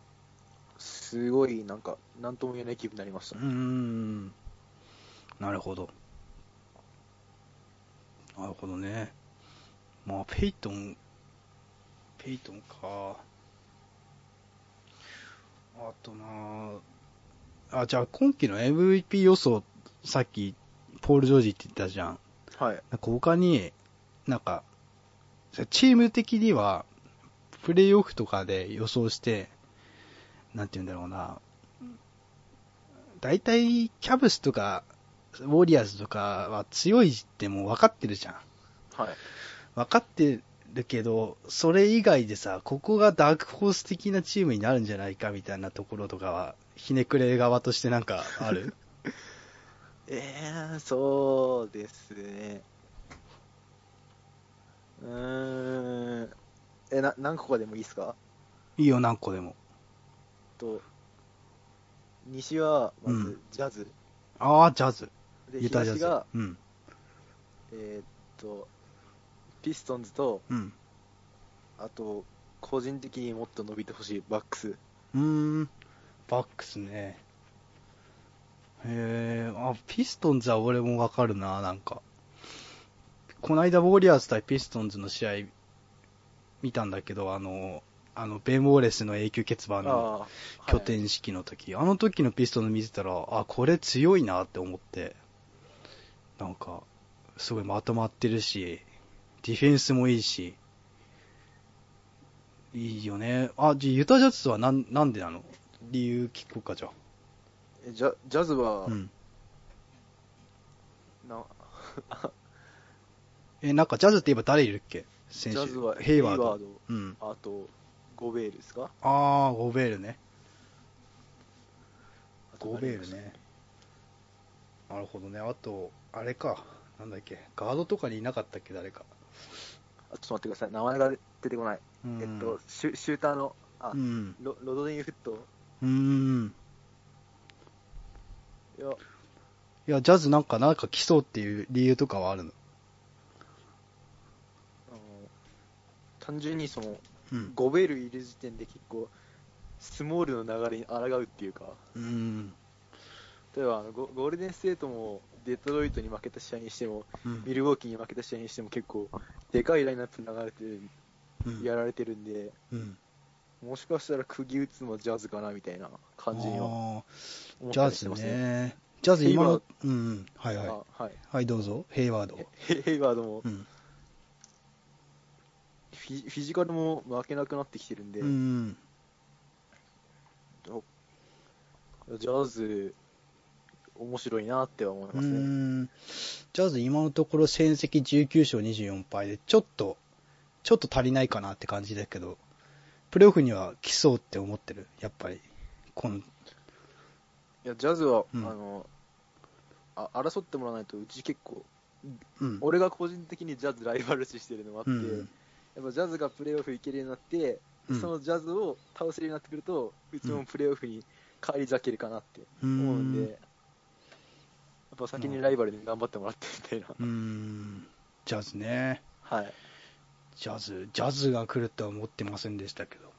すごい、なんか、なんとも言えない気分になりましたうー。ん。なるほど。なるほどね。まあ、ペイトン、ペイトンか。あとなあ、じゃあ今季の MVP 予想、さっき、ポール・ジョージって言ったじゃん。はい。なんか他に、なんか、チーム的には、プレイオフとかで予想して、なんて言うんだろうな、大体、キャブスとか、ウォリアーズとかは強いってもう分かってるじゃん。はい。分かってるけど、それ以外でさ、ここがダークホース的なチームになるんじゃないかみたいなところとかは、ひねくれ側としてなんかある？[laughs] えー、そうですね。うーん。え、な、何個かでもいいですか？いいよ、何個でも。と、西は、まずうん、ジャズ。ああ、ジャズ。で、ユタジャズ東が、。うん。えーっと、ピストンズと、うん。あと、個人的にもっと伸びてほしいバックス。うーん、バックスね。へえ、あ、ピストンズは俺もわかるな、なんか。この間、ウォリアーズ対ピストンズの試合見たんだけど、あの、あの、ベン・ウォーレスの永久欠番のあ拠点式の時、あの時のピストンズ見てたら、あ、これ強いなって思って、なんか、すごいまとまってるし、ディフェンスもいいし、いいよね。あ、じゃあユタジャズはなん、なんでなの？理由聞こうか、じゃえジャジャズは、あ。うん。なえ、なんかジャズって言えば誰いるっけ？ジ選手。ャズはヘイワード。ドうん。あと、ゴベールですか？あー、ゴベールね。ゴベールね。なるほどね。あと、あれか。なんだっけ。ガードとかにいなかったっけ、誰か。あちょっと待ってください。名前が出てこない。うんえっと、シュシューターの、あ、うん。ロロドニー・フット。うーん。いや、いや、ジャズなんか、なんか来そうっていう理由とかはあるのあの単純にその、うん。ゴベールいる時点で結構、スモールの流れに抗うっていうか、うん。例えばあのゴゴールデンステートもデトロイトに負けた試合にしても、うんミルウォーキーに負けた試合にしても結構、でかいラインナップ流れてる、うんやられてるんで、うん。もしかしたら釘打つのはジャズかなみたいな感じにはジャズね。ね。ジャズ今のうんうん。はいはい。あはい、はい、どうぞ。ヘイワード。ヘヘイワードもうん。フィフィジカルも負けなくなってきてるんで、うん。ジャズ、面白いなっては思いうますね。ん。ジャズ今のところ戦績19勝24敗で、ちょっと、ちょっと足りないかなって感じだけど、プレーオフには来そうって思ってる？やっぱり。この、いや、ジャズは、うんあのあ、争ってもらわないと、うち結構、うん。俺が個人的にジャズライバル視してるのもあって、うんやっぱジャズがプレーオフ行けるようになって、うんそのジャズを倒せるようになってくると、うちもプレーオフに返り咲けるかなってう思うんで、んやっぱ先にライバルに頑張ってもらってみたいな。うん。ジャズね。はい。ジャズ、ジャズが来るとは思ってませんでしたけど。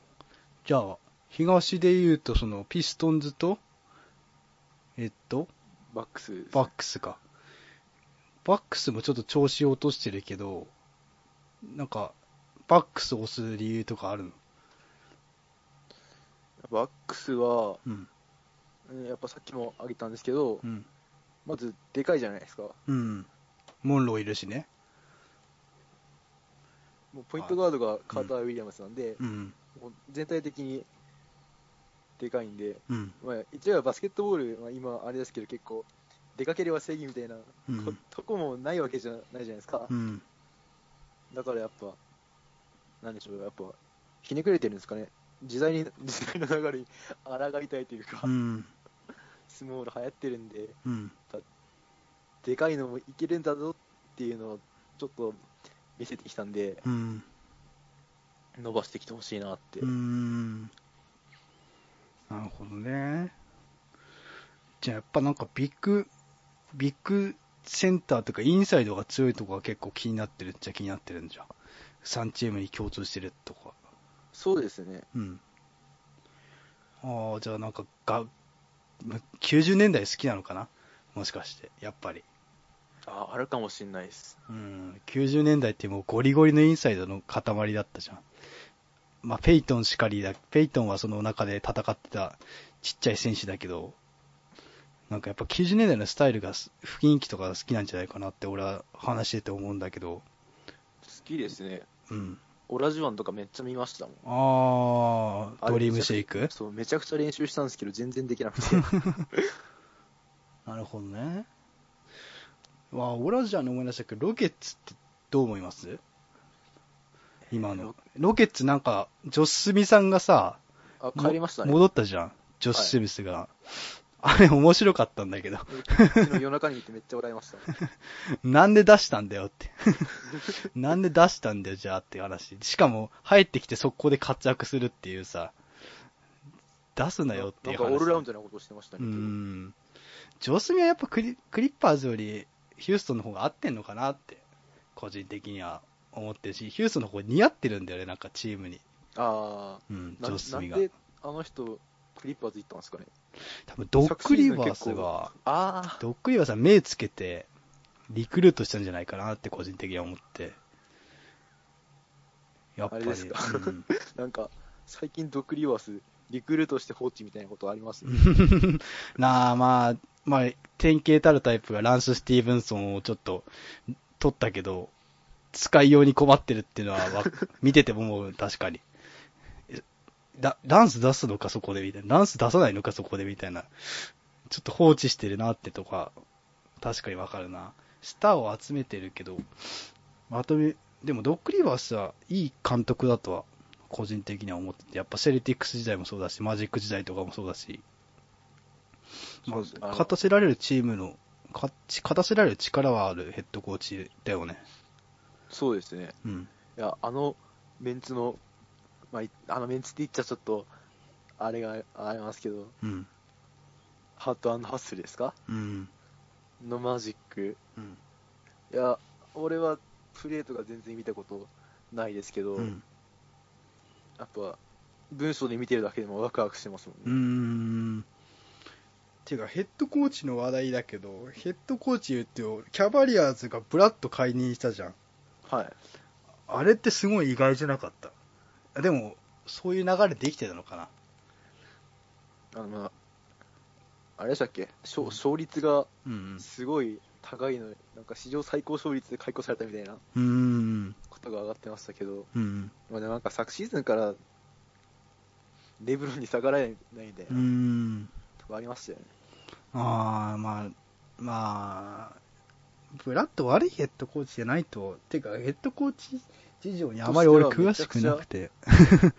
じゃあ、東で言うと、その、ピストンズと、えっと、バックスですバックスか。バックスもちょっと調子を落としてるけど、なんか、バックスを押す理由とかあるの？バックスは、うん。うんやっぱさっきも挙げたんですけど、うん。まずでかいじゃないですか。うん。モンローいるしね。もうポイントガードがカーター・ウィリアムスなんで、うん。全体的にでかいんで、うん。まあ、一応はバスケットボールは今、あれですけど、結構、出かければ正義みたいな、うんこ。とこもないわけじゃないじゃないですか。うん。だからやっぱ、なんでしょう、やっぱ、ひねくれてるんですかね。時代に、[laughs] 時代の流れに抗いたいというか、うん。[laughs] 相撲が流行ってるんで、うん。でかいのもいけるんだぞっていうのをちょっと見せてきたんで、うん。伸ばしてきてほしいなって。うん。なるほどね。じゃあやっぱなんかビッグ、ビッグセンターとかインサイドが強いとこが結構気になってるっちゃ気になってるんじゃん。3チームに共通してるとか。そうですね。うん。ああ、じゃあなんかが、む90年代好きなのかな？もしかして、やっぱり。あ、あるかもしれないです。うん、90年代ってもうゴリゴリのインサイドの塊だったじゃん。まあ、ペイトンしかりだ、ペイトンはその中で戦ってたちっちゃい選手だけど、なんかやっぱ90年代のスタイルがす、雰囲気とかが好きなんじゃないかなって俺は話してて思うんだけど、好きですね。うん。オラジュワンとかめっちゃ見ましたもん。あー、ドリームシェイク？そう、めちゃくちゃ練習したんですけど、全然できなくて。[laughs] なるほどね。わあ、オラジャーに思い出したけど、ロケッツってどう思います？今の。ロケッツ？なんか、ジョス・スミさんがさ、あ、帰りましたね。戻ったじゃん。ジョス・スミスが。あれ面白かったんだけど。夜中に見てめっちゃ笑いました。[laughs] なんで出したんだよって。[laughs] なんで出したんだよ、じゃあっていう話。しかも、入ってきて速攻で活躍するっていうさ、出すなよってないんう話。かオールラウンドなことをしてましたうね。ん。ジョスミはやっぱクリクリッパーズよりヒューストンの方が合ってんのかなって、個人的には思ってるし、ヒューストンの方が似合ってるんだよね、なんかチームに。あうん、ジあ、なョスミが。なんであの人、クリッパーズ行ったんですかね。多分ドックリバースが、あドックリバースは目つけて、リクルートしたんじゃないかなって個人的には思って。やっぱり。あれですか？うんあ、[laughs] なんか、最近ドックリバース、リクルートして放置みたいなことあります？ね。[laughs] なあ、まあ、まあ、典型たるタイプがランス・スティーブンソンをちょっと取ったけど、使いように困ってるっていうのはわ見てても思う、確かに。えラランス出すのか、そこでみたいな。ランス出さないのか、そこでみたいな。ちょっと放置してるなってとか、確かにわかるな。スターを集めてるけど、まとめ、でもドックリバースはいい監督だとは、個人的には思ってて、やっぱセルティックス時代もそうだし、マジック時代とかもそうだし、まあ、勝たせられるチームの、勝たせられる力はあるヘッドコーチだよね。そうですね。うん。いや、あのメンツの、まあ、いあのメンツって言っちゃちょっと、あれがありますけど、うん。ハートハッスルですか？うん。のマジック。うん。いや、俺はプレーとか全然見たことないですけど、うん。やっぱ、文章で見てるだけでもワクワクしてますもうんーん。っていうか、ヘッドコーチの話題だけど、ヘッドコーチ言うと、キャバリアーズがブラッと解任したじゃん。はい。あれってすごい意外じゃなかった？でも、そういう流れできてたのかな？あの、まあ、あれでしたっけ？勝勝率がうんすごい高いのに、なんか史上最高勝率で解雇されたみたいな。ことが上がってましたけど、うん。まあ、でもなんか昨シーズンからレブロンに下がらないみたいうな、ん。とこありましたよね。ああ、まあ、まあ、ブラッド悪いヘッドコーチじゃないと、てか、ヘッドコーチ事情にあまり俺詳しくなくて。あれ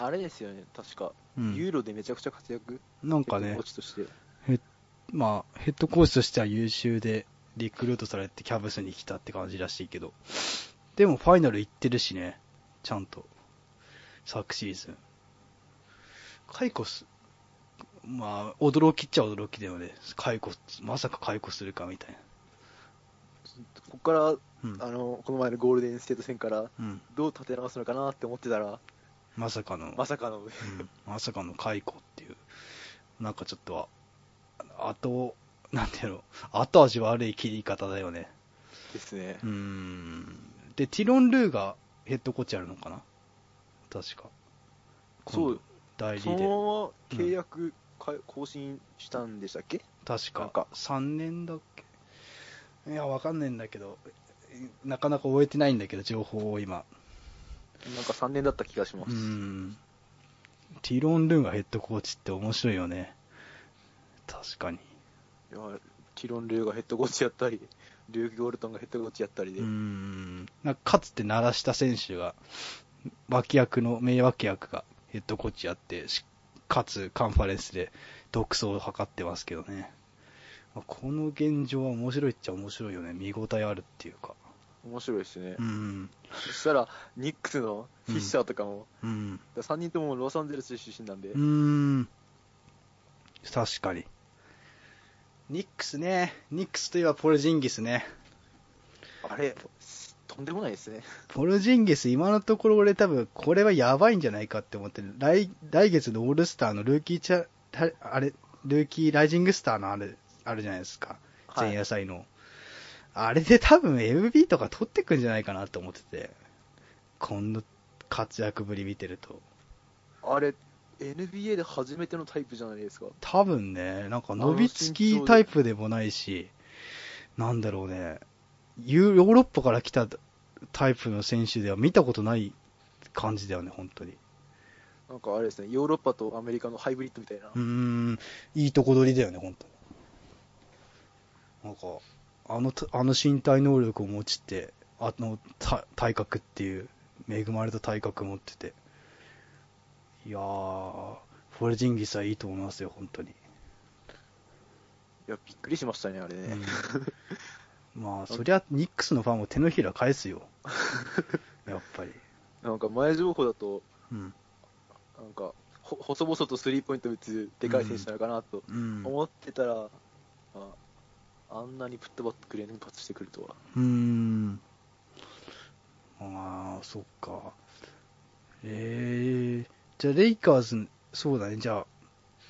あれですよね、確か、うんユーロでめちゃくちゃ活躍、なんかねヘッドコー、チとして。まあ、ヘッドコーチとしては優秀で、リクルートされてキャブスに来たって感じらしいけど、でもファイナル行ってるしね、ちゃんと、昨シーズン。解雇す、まあ、驚きっちゃ驚きだよね。解雇、まさか解雇するかみたいな。ここから、うんあのこの前のゴールデンステート戦からうん。どう立て直すのかなって思ってたら、まさかの、まさかの、うんまさかの解雇っていう。なんかちょっとは、後、なんていうの、後味悪い切り方だよね。ですねうー。ん。で、ティロン・ルーがヘッドコーチやるのかな？確か。そう。代理そので。まま契約か更新したんでしたっけ、確かなんか。3年だっけ？いや、わかんないんだけど、なかなか終えてないんだけど、情報を今。なんか3年だった気がしまうす。ん。ティロン・ルーがヘッドコーチって面白いよね。確かに。いやティロン・ルーがヘッドコーチやったり、ルーク・ゴルトンがヘッドコーチやったりで、うーん。なんかかつて鳴らした選手が、脇役の、名脇役がヘッドコーチやって、しかつカンファレンスで独走を図ってますけどね。まあこの現状は面白いっちゃ面白いよね。見応えあるっていうか。面白いですね。うん。そしたら、ニックスのフィッシャーとかも、うん。3人ともロサンゼルス出身なんで、うーん。確かに。ニックスね。ニックスといえばポルジンギスね。あれ、とんでもないですね。ポルジンギス、今のところ俺多分、これはやばいんじゃないかって思ってる。来、来月のオールスターのルーキーチャ、たあれ、ルーキーライジングスターのあれ、あるじゃないですか。はい前夜祭の。あれで多分 MB とか取ってくんじゃないかなと思ってて。こんな活躍ぶり見てると。あれ、NBA で初めてのタイプじゃないですか。多分ね、なんか伸びつきタイプでもないし、なんだろうね、ユヨーロッパから来たタイプの選手では見たことない感じだよね、本当に。なんかあれですね、ヨーロッパとアメリカのハイブリッドみたいな。うーん、いいとこ取りだよね、本当に。なんか、あの、あの身体能力を持ちて、あのた体格っていう、恵まれた体格持ってて。いやー、フォルジンギスはいいと思いますよ、本当に。いや、びっくりしましたね、あれね。うん [laughs] まあ、そりゃ、ニックスのファンも手のひら返すよ。[laughs] やっぱり。なんか前情報だと、うん。なんか、ほ細々とスリーポイント打つでかい選手なのかなとうん。思ってたら、ああんなにプットバック連発してくるとは。うーん。ああ、そっか。ええじゃあ、レイカーズ、そうだね、じゃあ、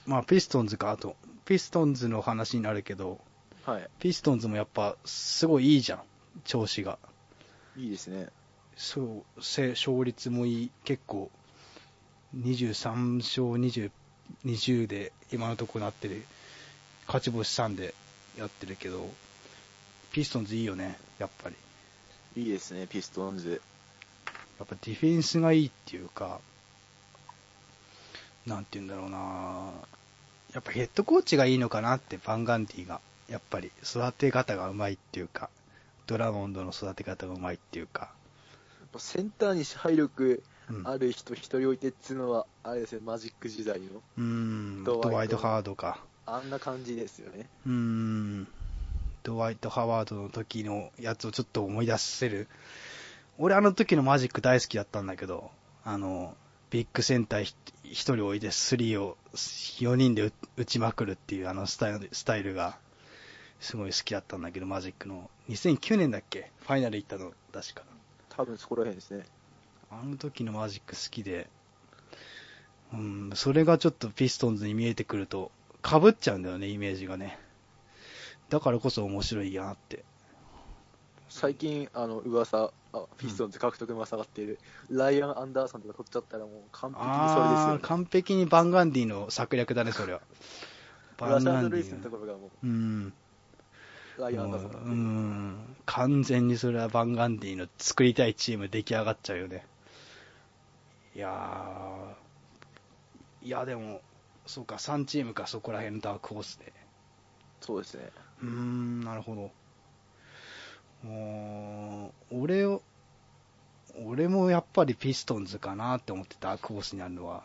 まあ、ピストンズか、あと、ピストンズの話になるけど、はい。ピストンズもやっぱ、すごいいいじゃん、調子が。いいですね。そう、せ勝率もいい、結構、23勝20、20で今のところなってる、勝ち星3でやってるけど、ピストンズいいよね、やっぱり。いいですね、ピストンズ。やっぱディフェンスがいいっていうか、なんて言うんだろうなやっぱヘッドコーチがいいのかなって、バンガンディが。やっぱり育て方がうまいっていうか、ドラモンドの育て方がうまいっていうか。やっぱセンターに支配力うん。ある人一人置いてっつうのは、あれですね、マジック時代の、うーん、ドワイトドハードか。あんな感じですよね。うーん、ドワイト・ハワードの時のやつをちょっと思い出せる。俺あの時のマジック大好きだったんだけど、あの、ビッグセンターひ一人置いてスリーを4人で打打ちまくるっていうあのスタイルスタイルがすごい好きだったんだけど、マジックの。2009年だっけ？ファイナル行ったの、確か。多分そこら辺ですね。あの時のマジック好きで、うん、それがちょっとピストンズに見えてくると、被っちゃうんだよね、イメージがね。だからこそ面白いやなって。最近、あの、噂、あピストンズ獲得が下がっている、ライアン・アンダーソンとか取っちゃったらもう完璧にそれですあよ、ね。完璧にバンガンディの策略だね、それは。[laughs] ラサード・ルイスののところがもうん。う、ライアン・アンダーソンだってうん。完全にそれはバンガンディの作りたいチーム出来上がっちゃうよね。いやー、いやでも、そうか、3チームか、そこら辺のダークホースで。そうですね。うーん、なるほど。もう、俺を、俺もやっぱりピストンズかなって思ってダークホースになるのは、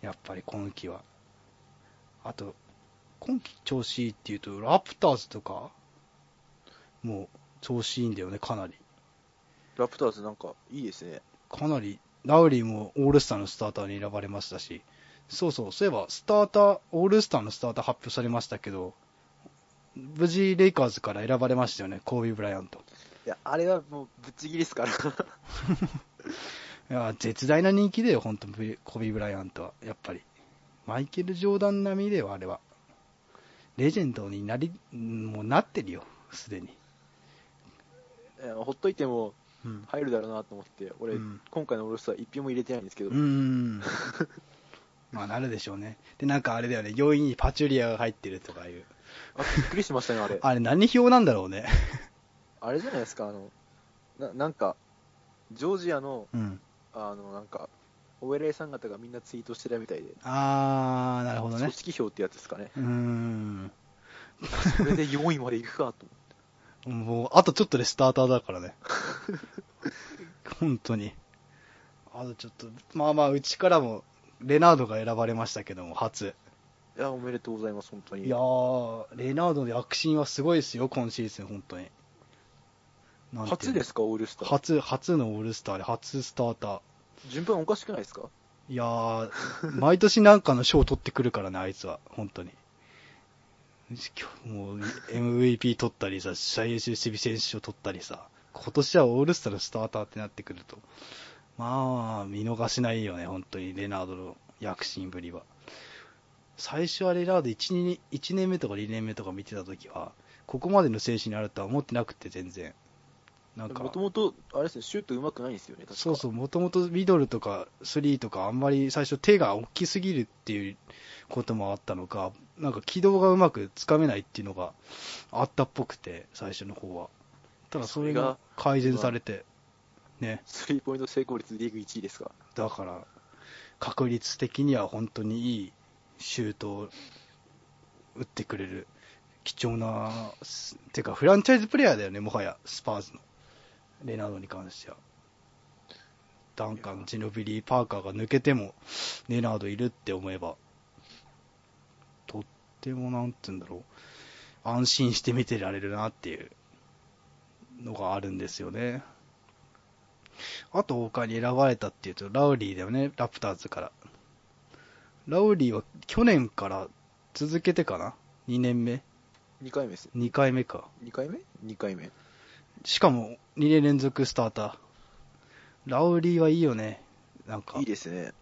やっぱり今季は。あと、今季調子いいっていうと、ラプターズとか、もう調子いいんだよね、かなり。ラプターズなんかいいですね。かなり、ラウリーもオールスターのスターターに選ばれましたし、そうそう、そういえば、スターター、オールスターのスターター発表されましたけど、無事、レイカーズから選ばれましたよね、コービー・ブライアント。いや、あれはもうぶっちぎりですから。[laughs] いや、絶大な人気だよ、本当コービー・ブライアントは、やっぱり。マイケル・ジョーダン並みだよ、あれは。レジェンドになり、もうなってるよ、すでに。ほっといてもうん。入るだろうなと思って、俺、うん今回のオールスター一票も入れてないんですけど、うーん。まあ、なるでしょうね。で、なんかあれだよね、4位にパチュリアが入ってるとかいう。あびっくりしましたね、あれ。[laughs] あれ何票なんだろうね。[laughs] あれじゃないですか、あの、ななんか、ジョージアの、うん。あの、なんか、お偉いさん方がみんなツイートしてたみたいで、あー、なるほどね組。織票ってやつですかね。うーん。それで4位まで行くかともう、あとちょっとでスターターだからね。[laughs] 本当に。あとちょっと、まあまあ、うちからも、レナードが選ばれましたけども、初。いや、おめでとうございます、本当に。いやー、レナードの躍進はすごいですよ、今シーズン、本当に。初ですか、オールスター。初、初のオールスターで、初スターター。順番おかしくないですか？いやー、毎年なんかの賞を取ってくるからね、あいつは、本当に。今日もう MVP 取ったりさ、最優秀守備選手賞取ったりさ、今年はオールスターのスターターってなってくると、まあ、見逃しないよね、本当に、レナードの躍進ぶりは。最初はレナード1、2 1年目とか2年目とか見てた時は、ここまでの選手になるとは思ってなくて、全然。なんかも、ともと、あれですね、シュート上手くないんですよね、そうそう、もともとミドルとかスリーとかあんまり最初手が大きすぎるっていうこともあったのか、なんか軌道がうまくつかめないっていうのがあったっぽくて、最初の方は。ただそれが改善されて、ね、スリーポイント成功率リーグ1位ですか。だから確率的には本当にいいシュートを打ってくれる貴重な、すてかフランチャイズプレイヤーだよね、もはや、スパーズの。レナードに関しては。ダンカン、ジノビリー、パーカーが抜けても、レナードいるって思えば、とってもなんて言うんだろう、安心して見てられるなっていうのがあるんですよね。あと他に選ばれたっていうと、ラウリーだよね、ラプターズから。ラウリーは去年から続けてかな ?2 年目？2回目です。?2 回目か。2回目 ?2 回目。しかも2年連続スターター。ラウリーはいいよね。なんかいい、ですね。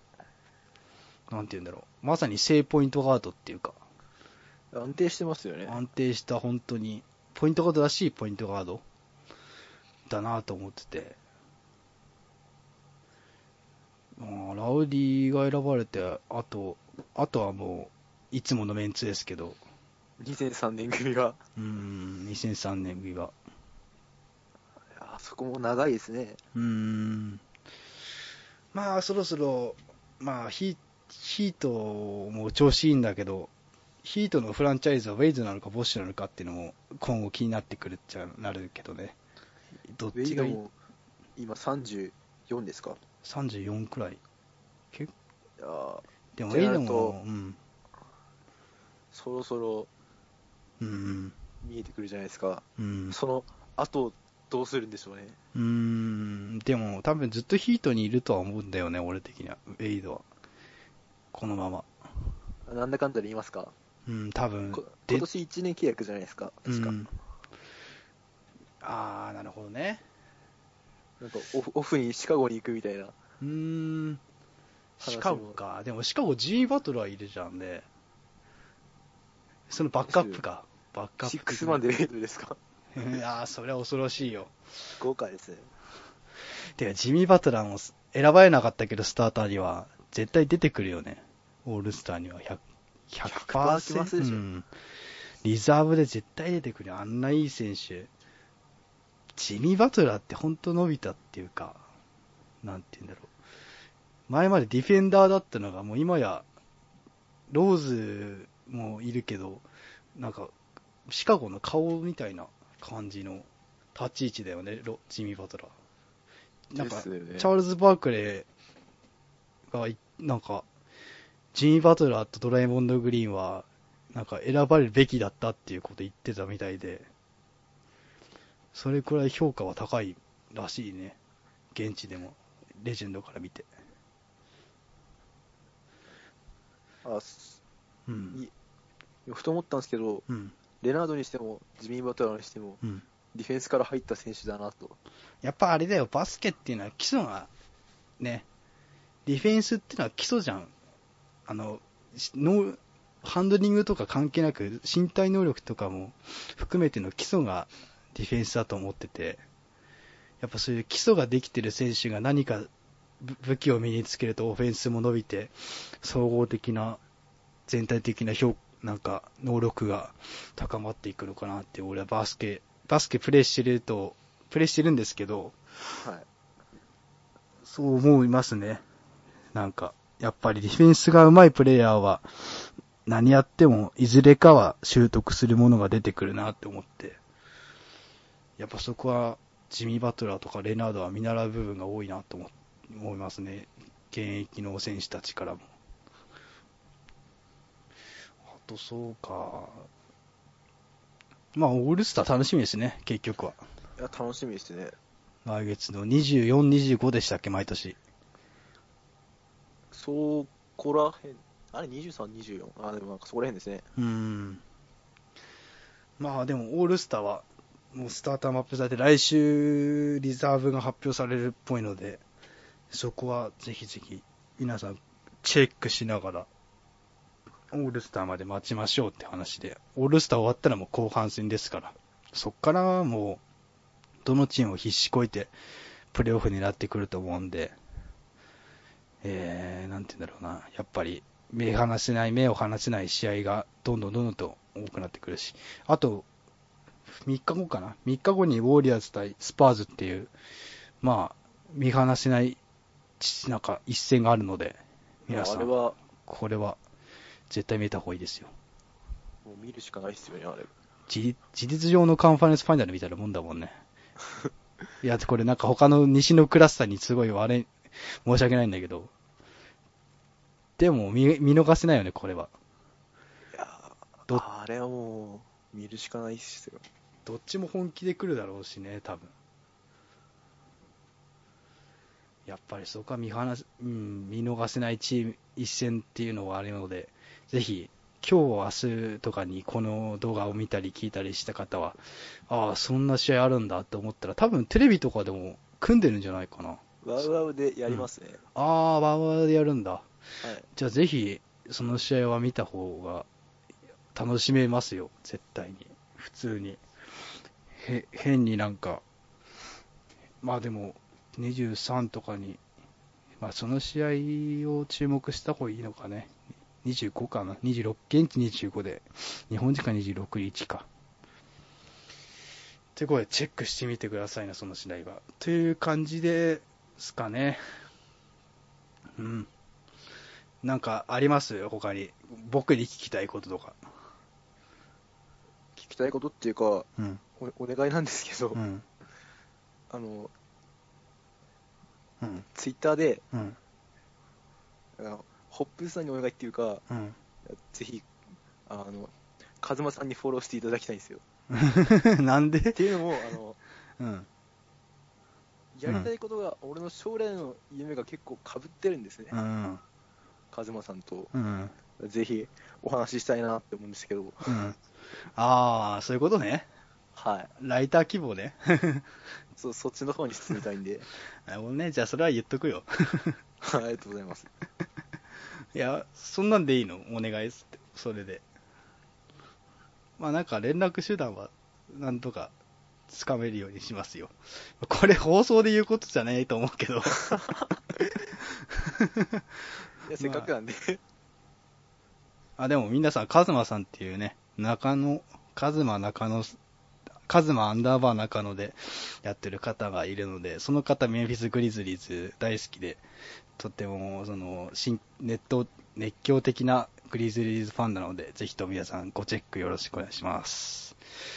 なんて言うんだろう。まさに正ポイントガードっていうか、安定してますよね。安定した本当に、ポイントガードらしいポイントガードだなと思ってて。まあ、ラウリーが選ばれて、あと、あとはもう、いつものメンツですけど、2003年組が。うーん、2003年組が。いやそこも長いですね。うーん。まあ、そろそろ、まあ、ヒヒートも調子いいんだけど、ヒートのフランチャイズはウェイズなのかボッシュなのかっていうのも今後気になってくるっちゃなるけどね。どっちがいい？今34ですか？?34 くらい。結いやーでもウェイドも、うん。そろそろうん。見えてくるじゃないですか。うん。その後、どうするんでしょうね。うーん。でも多分ずっとヒートにいるとは思うんだよね、俺的には。ウェイドは。このまま。なんだかんだで言いますか。ううん、多分今年1年契約じゃないですか、確か。うん、ああ、なるほどね。なんかオフオフにシカゴに行くみたいな。うーん、シカゴか。でもシカゴ、ジー・バトラーいるじゃんね。そのバックアップか。バックアップ。シックスマンでレードですか？[laughs] いやー、それは恐ろしいよ。豪華ですね。てか、ジミー・バトラーも選ばれなかったけど、スターターには、絶対出てくるよね。オールスターには100、100%来ますでしょうん。リザーブで絶対出てくる。あんないい選手。ジミー・バトラーって本当伸びたっていうか、なんて言うんだろう。前までディフェンダーだったのが、もう今や、ローズもいるけど、なんか、シカゴの顔みたいな感じの立ち位置だよね、ロジミー・バトラー。なんか、ねチャールズ・バークレーがい、なんか、ジミー・バトラーとドラえもんのグリーンは、なんか選ばれるべきだったっていうこと言ってたみたいで、それくらい評価は高いらしいね。現地でも、レジェンドから見て。あ、すうん。いふと思ったんですけど、うん。レナードにしても、ジミー・バトラーにしても、うん。ディフェンスから入った選手だなと。やっぱあれだよ、バスケっていうのは基礎が、ね、ディフェンスっていうのは基礎じゃん。あの、しノーハンドリングとか関係なく、身体能力とかも含めての基礎がディフェンスだと思ってて、やっぱそういう基礎ができてる選手が何か武武器を身につけるとオフェンスも伸びて、総合的な、全体的な評なんか、能力が高まっていくのかなって、俺はバスケ、バスケプレイしてると、プレイしてるんですけど、はい。そう思いますね。なんか、やっぱりディフェンスが上手いプレイヤーは、何やっても、いずれかは習得するものが出てくるなって思って。やっぱそこは、ジミー・バトラーとかレナードは見習う部分が多いなと思思いますね。現役の選手たちからも。あと、そうか。まあ、オールスター楽しみですね、結局は。いや、楽しみですね。来月の24、25でしたっけ、毎年。そこらへん、あれ、23、24? あ、でもなんかそこらへんですね。うん。まあでも、オールスターは、もうスターターマップされて、来週、リザーブが発表されるっぽいので、そこはぜひぜひ、皆さん、チェックしながら、オールスターまで待ちましょうって話で、オールスター終わったらもう後半戦ですから、そっからはもう、どのチームを必死こいて、プレーオフ狙ってくると思うんで、えー、なんて言うんだろうな、やっぱり、目離せない、目を離せない試合がどんどんどんどんと多くなってくるし、あと、3日後かな ?3 日後にウォーリアーズ対スパーズっていう、まあ、見放せない、ちなんか一戦があるので、皆さん、あれは、これは絶対見た方がいいですよ。もう見るしかないですよね、あれ。事事実上のカンファレンスファイナルみたいなもんだもんね。[laughs] いや、これなんか他の西のクラスターにすごい悪い、申し訳ないんだけど、でも見見逃せないよね、これは。いやどあれはもう、見るしかないですよ。どっちも本気で来るだろうしね、多分。やっぱりそこは見放す、うん、見逃せないチーム、一戦っていうのはあるので、ぜひ、今日、明日とかにこの動画を見たり聞いたりした方は、ああ、そんな試合あるんだって思ったら、多分テレビとかでも組んでるんじゃないかな。ワウワウでやりますね。ああ、ワーワーでやるんだ。はい。じゃあぜひ、その試合は見た方が楽しめますよ、絶対に。普通に。へ、変になんか、まあでも、23とかに、まあその試合を注目した方がいいのかね。25かな ?26、現地25で、日本時間26日か。ということで、チェックしてみてくださいな、その試合は。という感じですかね。うん。なんかあります？他に。僕に聞きたいこととか。たいことっていうか、うん。おお願いなんですけど、うん。あの、うん。ツイッターで、うん。あのホップさんにお願いっていうか、うん。ぜひ、あの、カズマさんにフォローしていただきたいんですよ。[laughs] なんで？っていうのも、あの、うん。やりたいことが、俺の将来の夢が結構被ってるんですね、うん。カズマさんと。うん。ぜひお話ししたいなって思うんですけど、うん。ああ、そういうことね。はい。ライター希望ね。[laughs] そそっちの方に進みたいんで、[laughs] なるほどね。じゃあそれは言っとくよ。はいありがとうございます。[laughs] いや、そんなんでいいの？お願いっすって。それで。まあなんか連絡手段は、なんとか、つかめるようにしますよ。これ放送で言うことじゃないと思うけど。いやせっかくなんで、あ、でも皆さん、カズマさんっていうね、中野、カズマ中野、カズマアンダーバー中野でやってる方がいるので、その方メンフィスグリズリーズ大好きで、とっても、その、新ネット、熱狂的なグリズリーズファンなので、ぜひとも皆さんごチェックよろしくお願いします。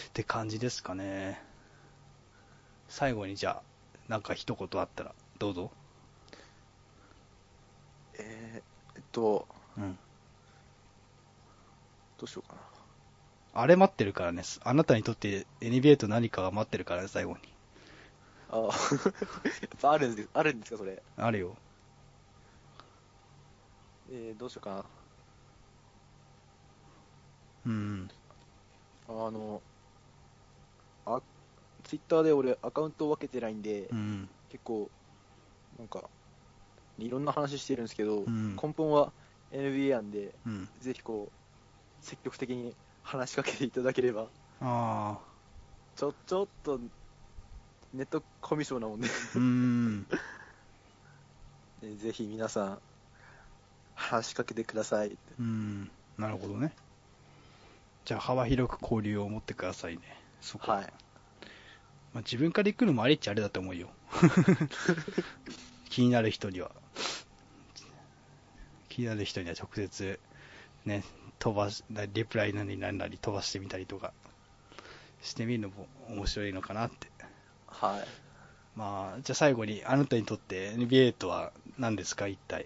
って感じですかね。最後にじゃあ、なんか一言あったら、どうぞ。えー、えっと、うん。どうしようかな。あれ待ってるからね、あなたにとって NBA と何かが待ってるからね、最後に。あ [laughs] やっぱあるんですあるんですか、それ。あるよ。えー、どうしようかな。うん。あの、あ、ツイッターで俺アカウントを分けてないんで、うん。結構、なんか、いろんな話してるんですけど、ん根本は NBA なんで、うん。ぜひこう、積極的に話しかけていただければ、ああ。ちょ、ちょっと、ネットコミュ障なもんで、うーん。え [laughs] ぜひ皆さん、話しかけてください。うん。なるほどね。じゃあ、幅広く交流を持ってくださいね。そこ。はい。まあ、自分から行くのもありっちゃあれだと思うよ。[laughs] 気になる人には。気になる人には直接、ね、飛ばし、リプライなりなんなり飛ばしてみたりとか、してみるのも面白いのかなって。はい。まあ、じゃあ最後に、あなたにとって NBA とは何ですか、一体？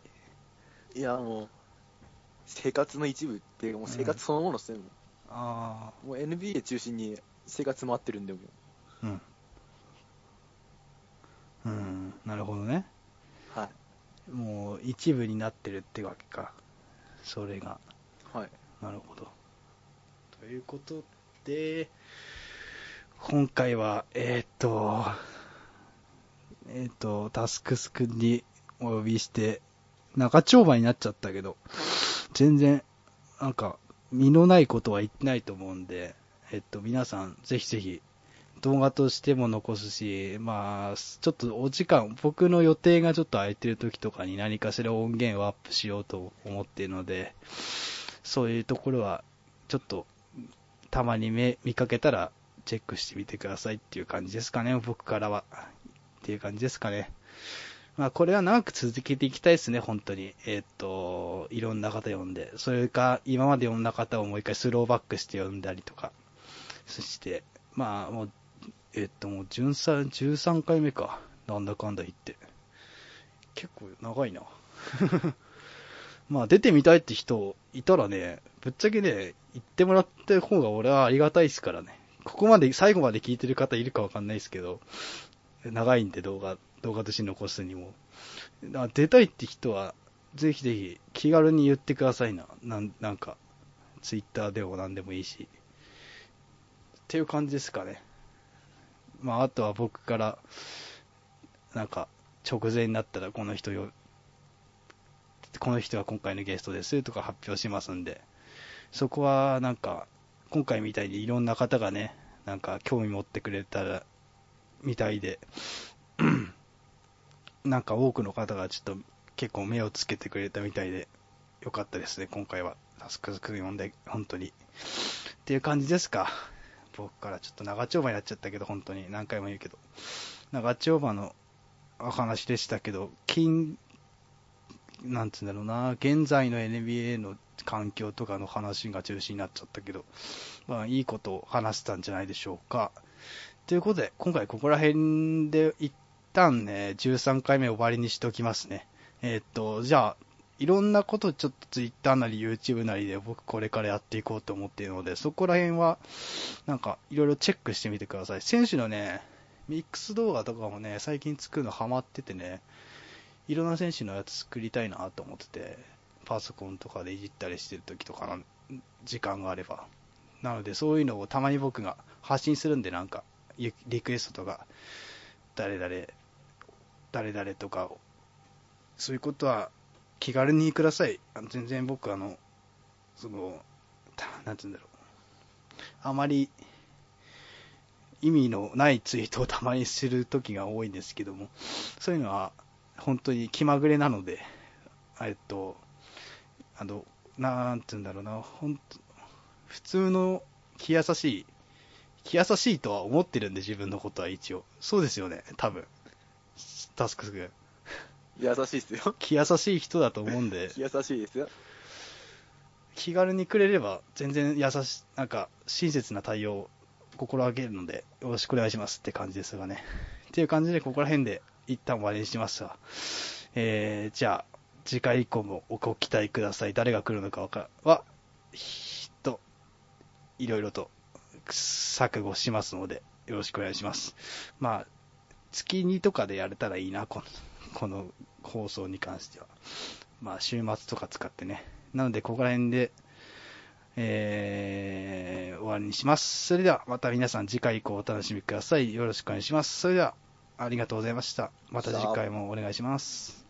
いや、もう、生活の一部っていうか、もう生活そのものですね、もあうもう NBA 中心に生活回ってるんで、もう。あ、うん。うん、なるほどね。はい。もう一部になってるってわけか。それが。はい。なるほど。ということで、今回は、えーっと、えーっと、タスクスくんにお呼びして、長丁場になっちゃったけど、全然、なんか、身のないことは言ってないと思うんで、えっと、皆さん、ぜひぜひ、動画としても残すし、まあ、ちょっとお時間、僕の予定がちょっと空いてる時とかに何かしら音源をアップしようと思っているので、そういうところは、ちょっと、たまに目見かけたら、チェックしてみてくださいっていう感じですかね、僕からは。っていう感じですかね。まあ、これは長く続けていきたいですね、本当に。えーっと、いろんな方読んで。それか、今まで読んだ方をもう一回スローバックして読んだりとか。そして、まあ、もう、えーっと、もう13、13回目か。なんだかんだ言って。結構長いな。まあ、出てみたいって人いたらね、ぶっちゃけね、言ってもらった方が俺はありがたいですからね。ここまで、最後まで聞いてる方いるかわかんないですけど、長いんで動画、動画として残すにも。だから出たいって人は、ぜひぜひ気軽に言ってくださいな。なんなんか、ツイッターでもなんでもいいし。っていう感じですかね。まあ、あとは僕から、なんか、直前になったらこの人よ、この人が今回のゲストですとか発表しますんで、そこはなんか、今回みたいにいろんな方がね、なんか興味持ってくれたら、みたいで、[clears throat] なんか多くの方がちょっと結構目をつけてくれたみたいで、よかったですね、今回は。タスクスク読んで、本当に。っていう感じですか。僕からちょっと長丁場になっちゃったけど、本当に何回も言うけど。長丁場のお話でしたけど、金、なんつうんだろうな、現在の NBA の環境とかの話が中心になっちゃったけど、まあいいことを話せたんじゃないでしょうか。ということで、今回ここら辺で一旦ね、13回目終わりにしておきますね。えーっと、じゃあ、いろんなことちょっと Twitter なり YouTube なりで僕これからやっていこうと思っているので、そこら辺は、なんかいろいろチェックしてみてください。選手のね、ミックス動画とかもね、最近作るのハマっててね、いろんな選手のやつ作りたいなと思ってて、パソコンとかでいじったりしてる時とかの時間があれば。なので、そういうのをたまに僕が発信するんで、なんか、リクエストとか、誰々、誰々とか、そういうことは気軽にください。あの全然僕、あの、その、なんて言うんだろう。あまり意味のないツイートをたまにする時が多いんですけども、そういうのは本当に気まぐれなので、えっと、あの、なんて言うんだろうな、本当普通の気優しい、気優しいとは思ってるんで、自分のことは一応。そうですよね、多分。タスク君。優しいですよ。気優しい人だと思うんで、[laughs] 優しいですよ。気軽にくれれば全然優し、なんか親切な対応を心がけるので、よろしくお願いしますって感じですがね。っていう感じで、ここら辺で一旦終わりにしますが、えー、じゃあ、次回以降もご期待ください。誰が来るのかわかは、ひと、いろいろと錯誤しますので、よろしくお願いします。まあ、月2とかでやれたらいいな、この、この放送に関しては。まあ、週末とか使ってね。なので、ここら辺で、えー、終わりにします。それでは、また皆さん次回以降お楽しみください。よろしくお願いします。それでは、ありがとうございました。また次回もお願いします。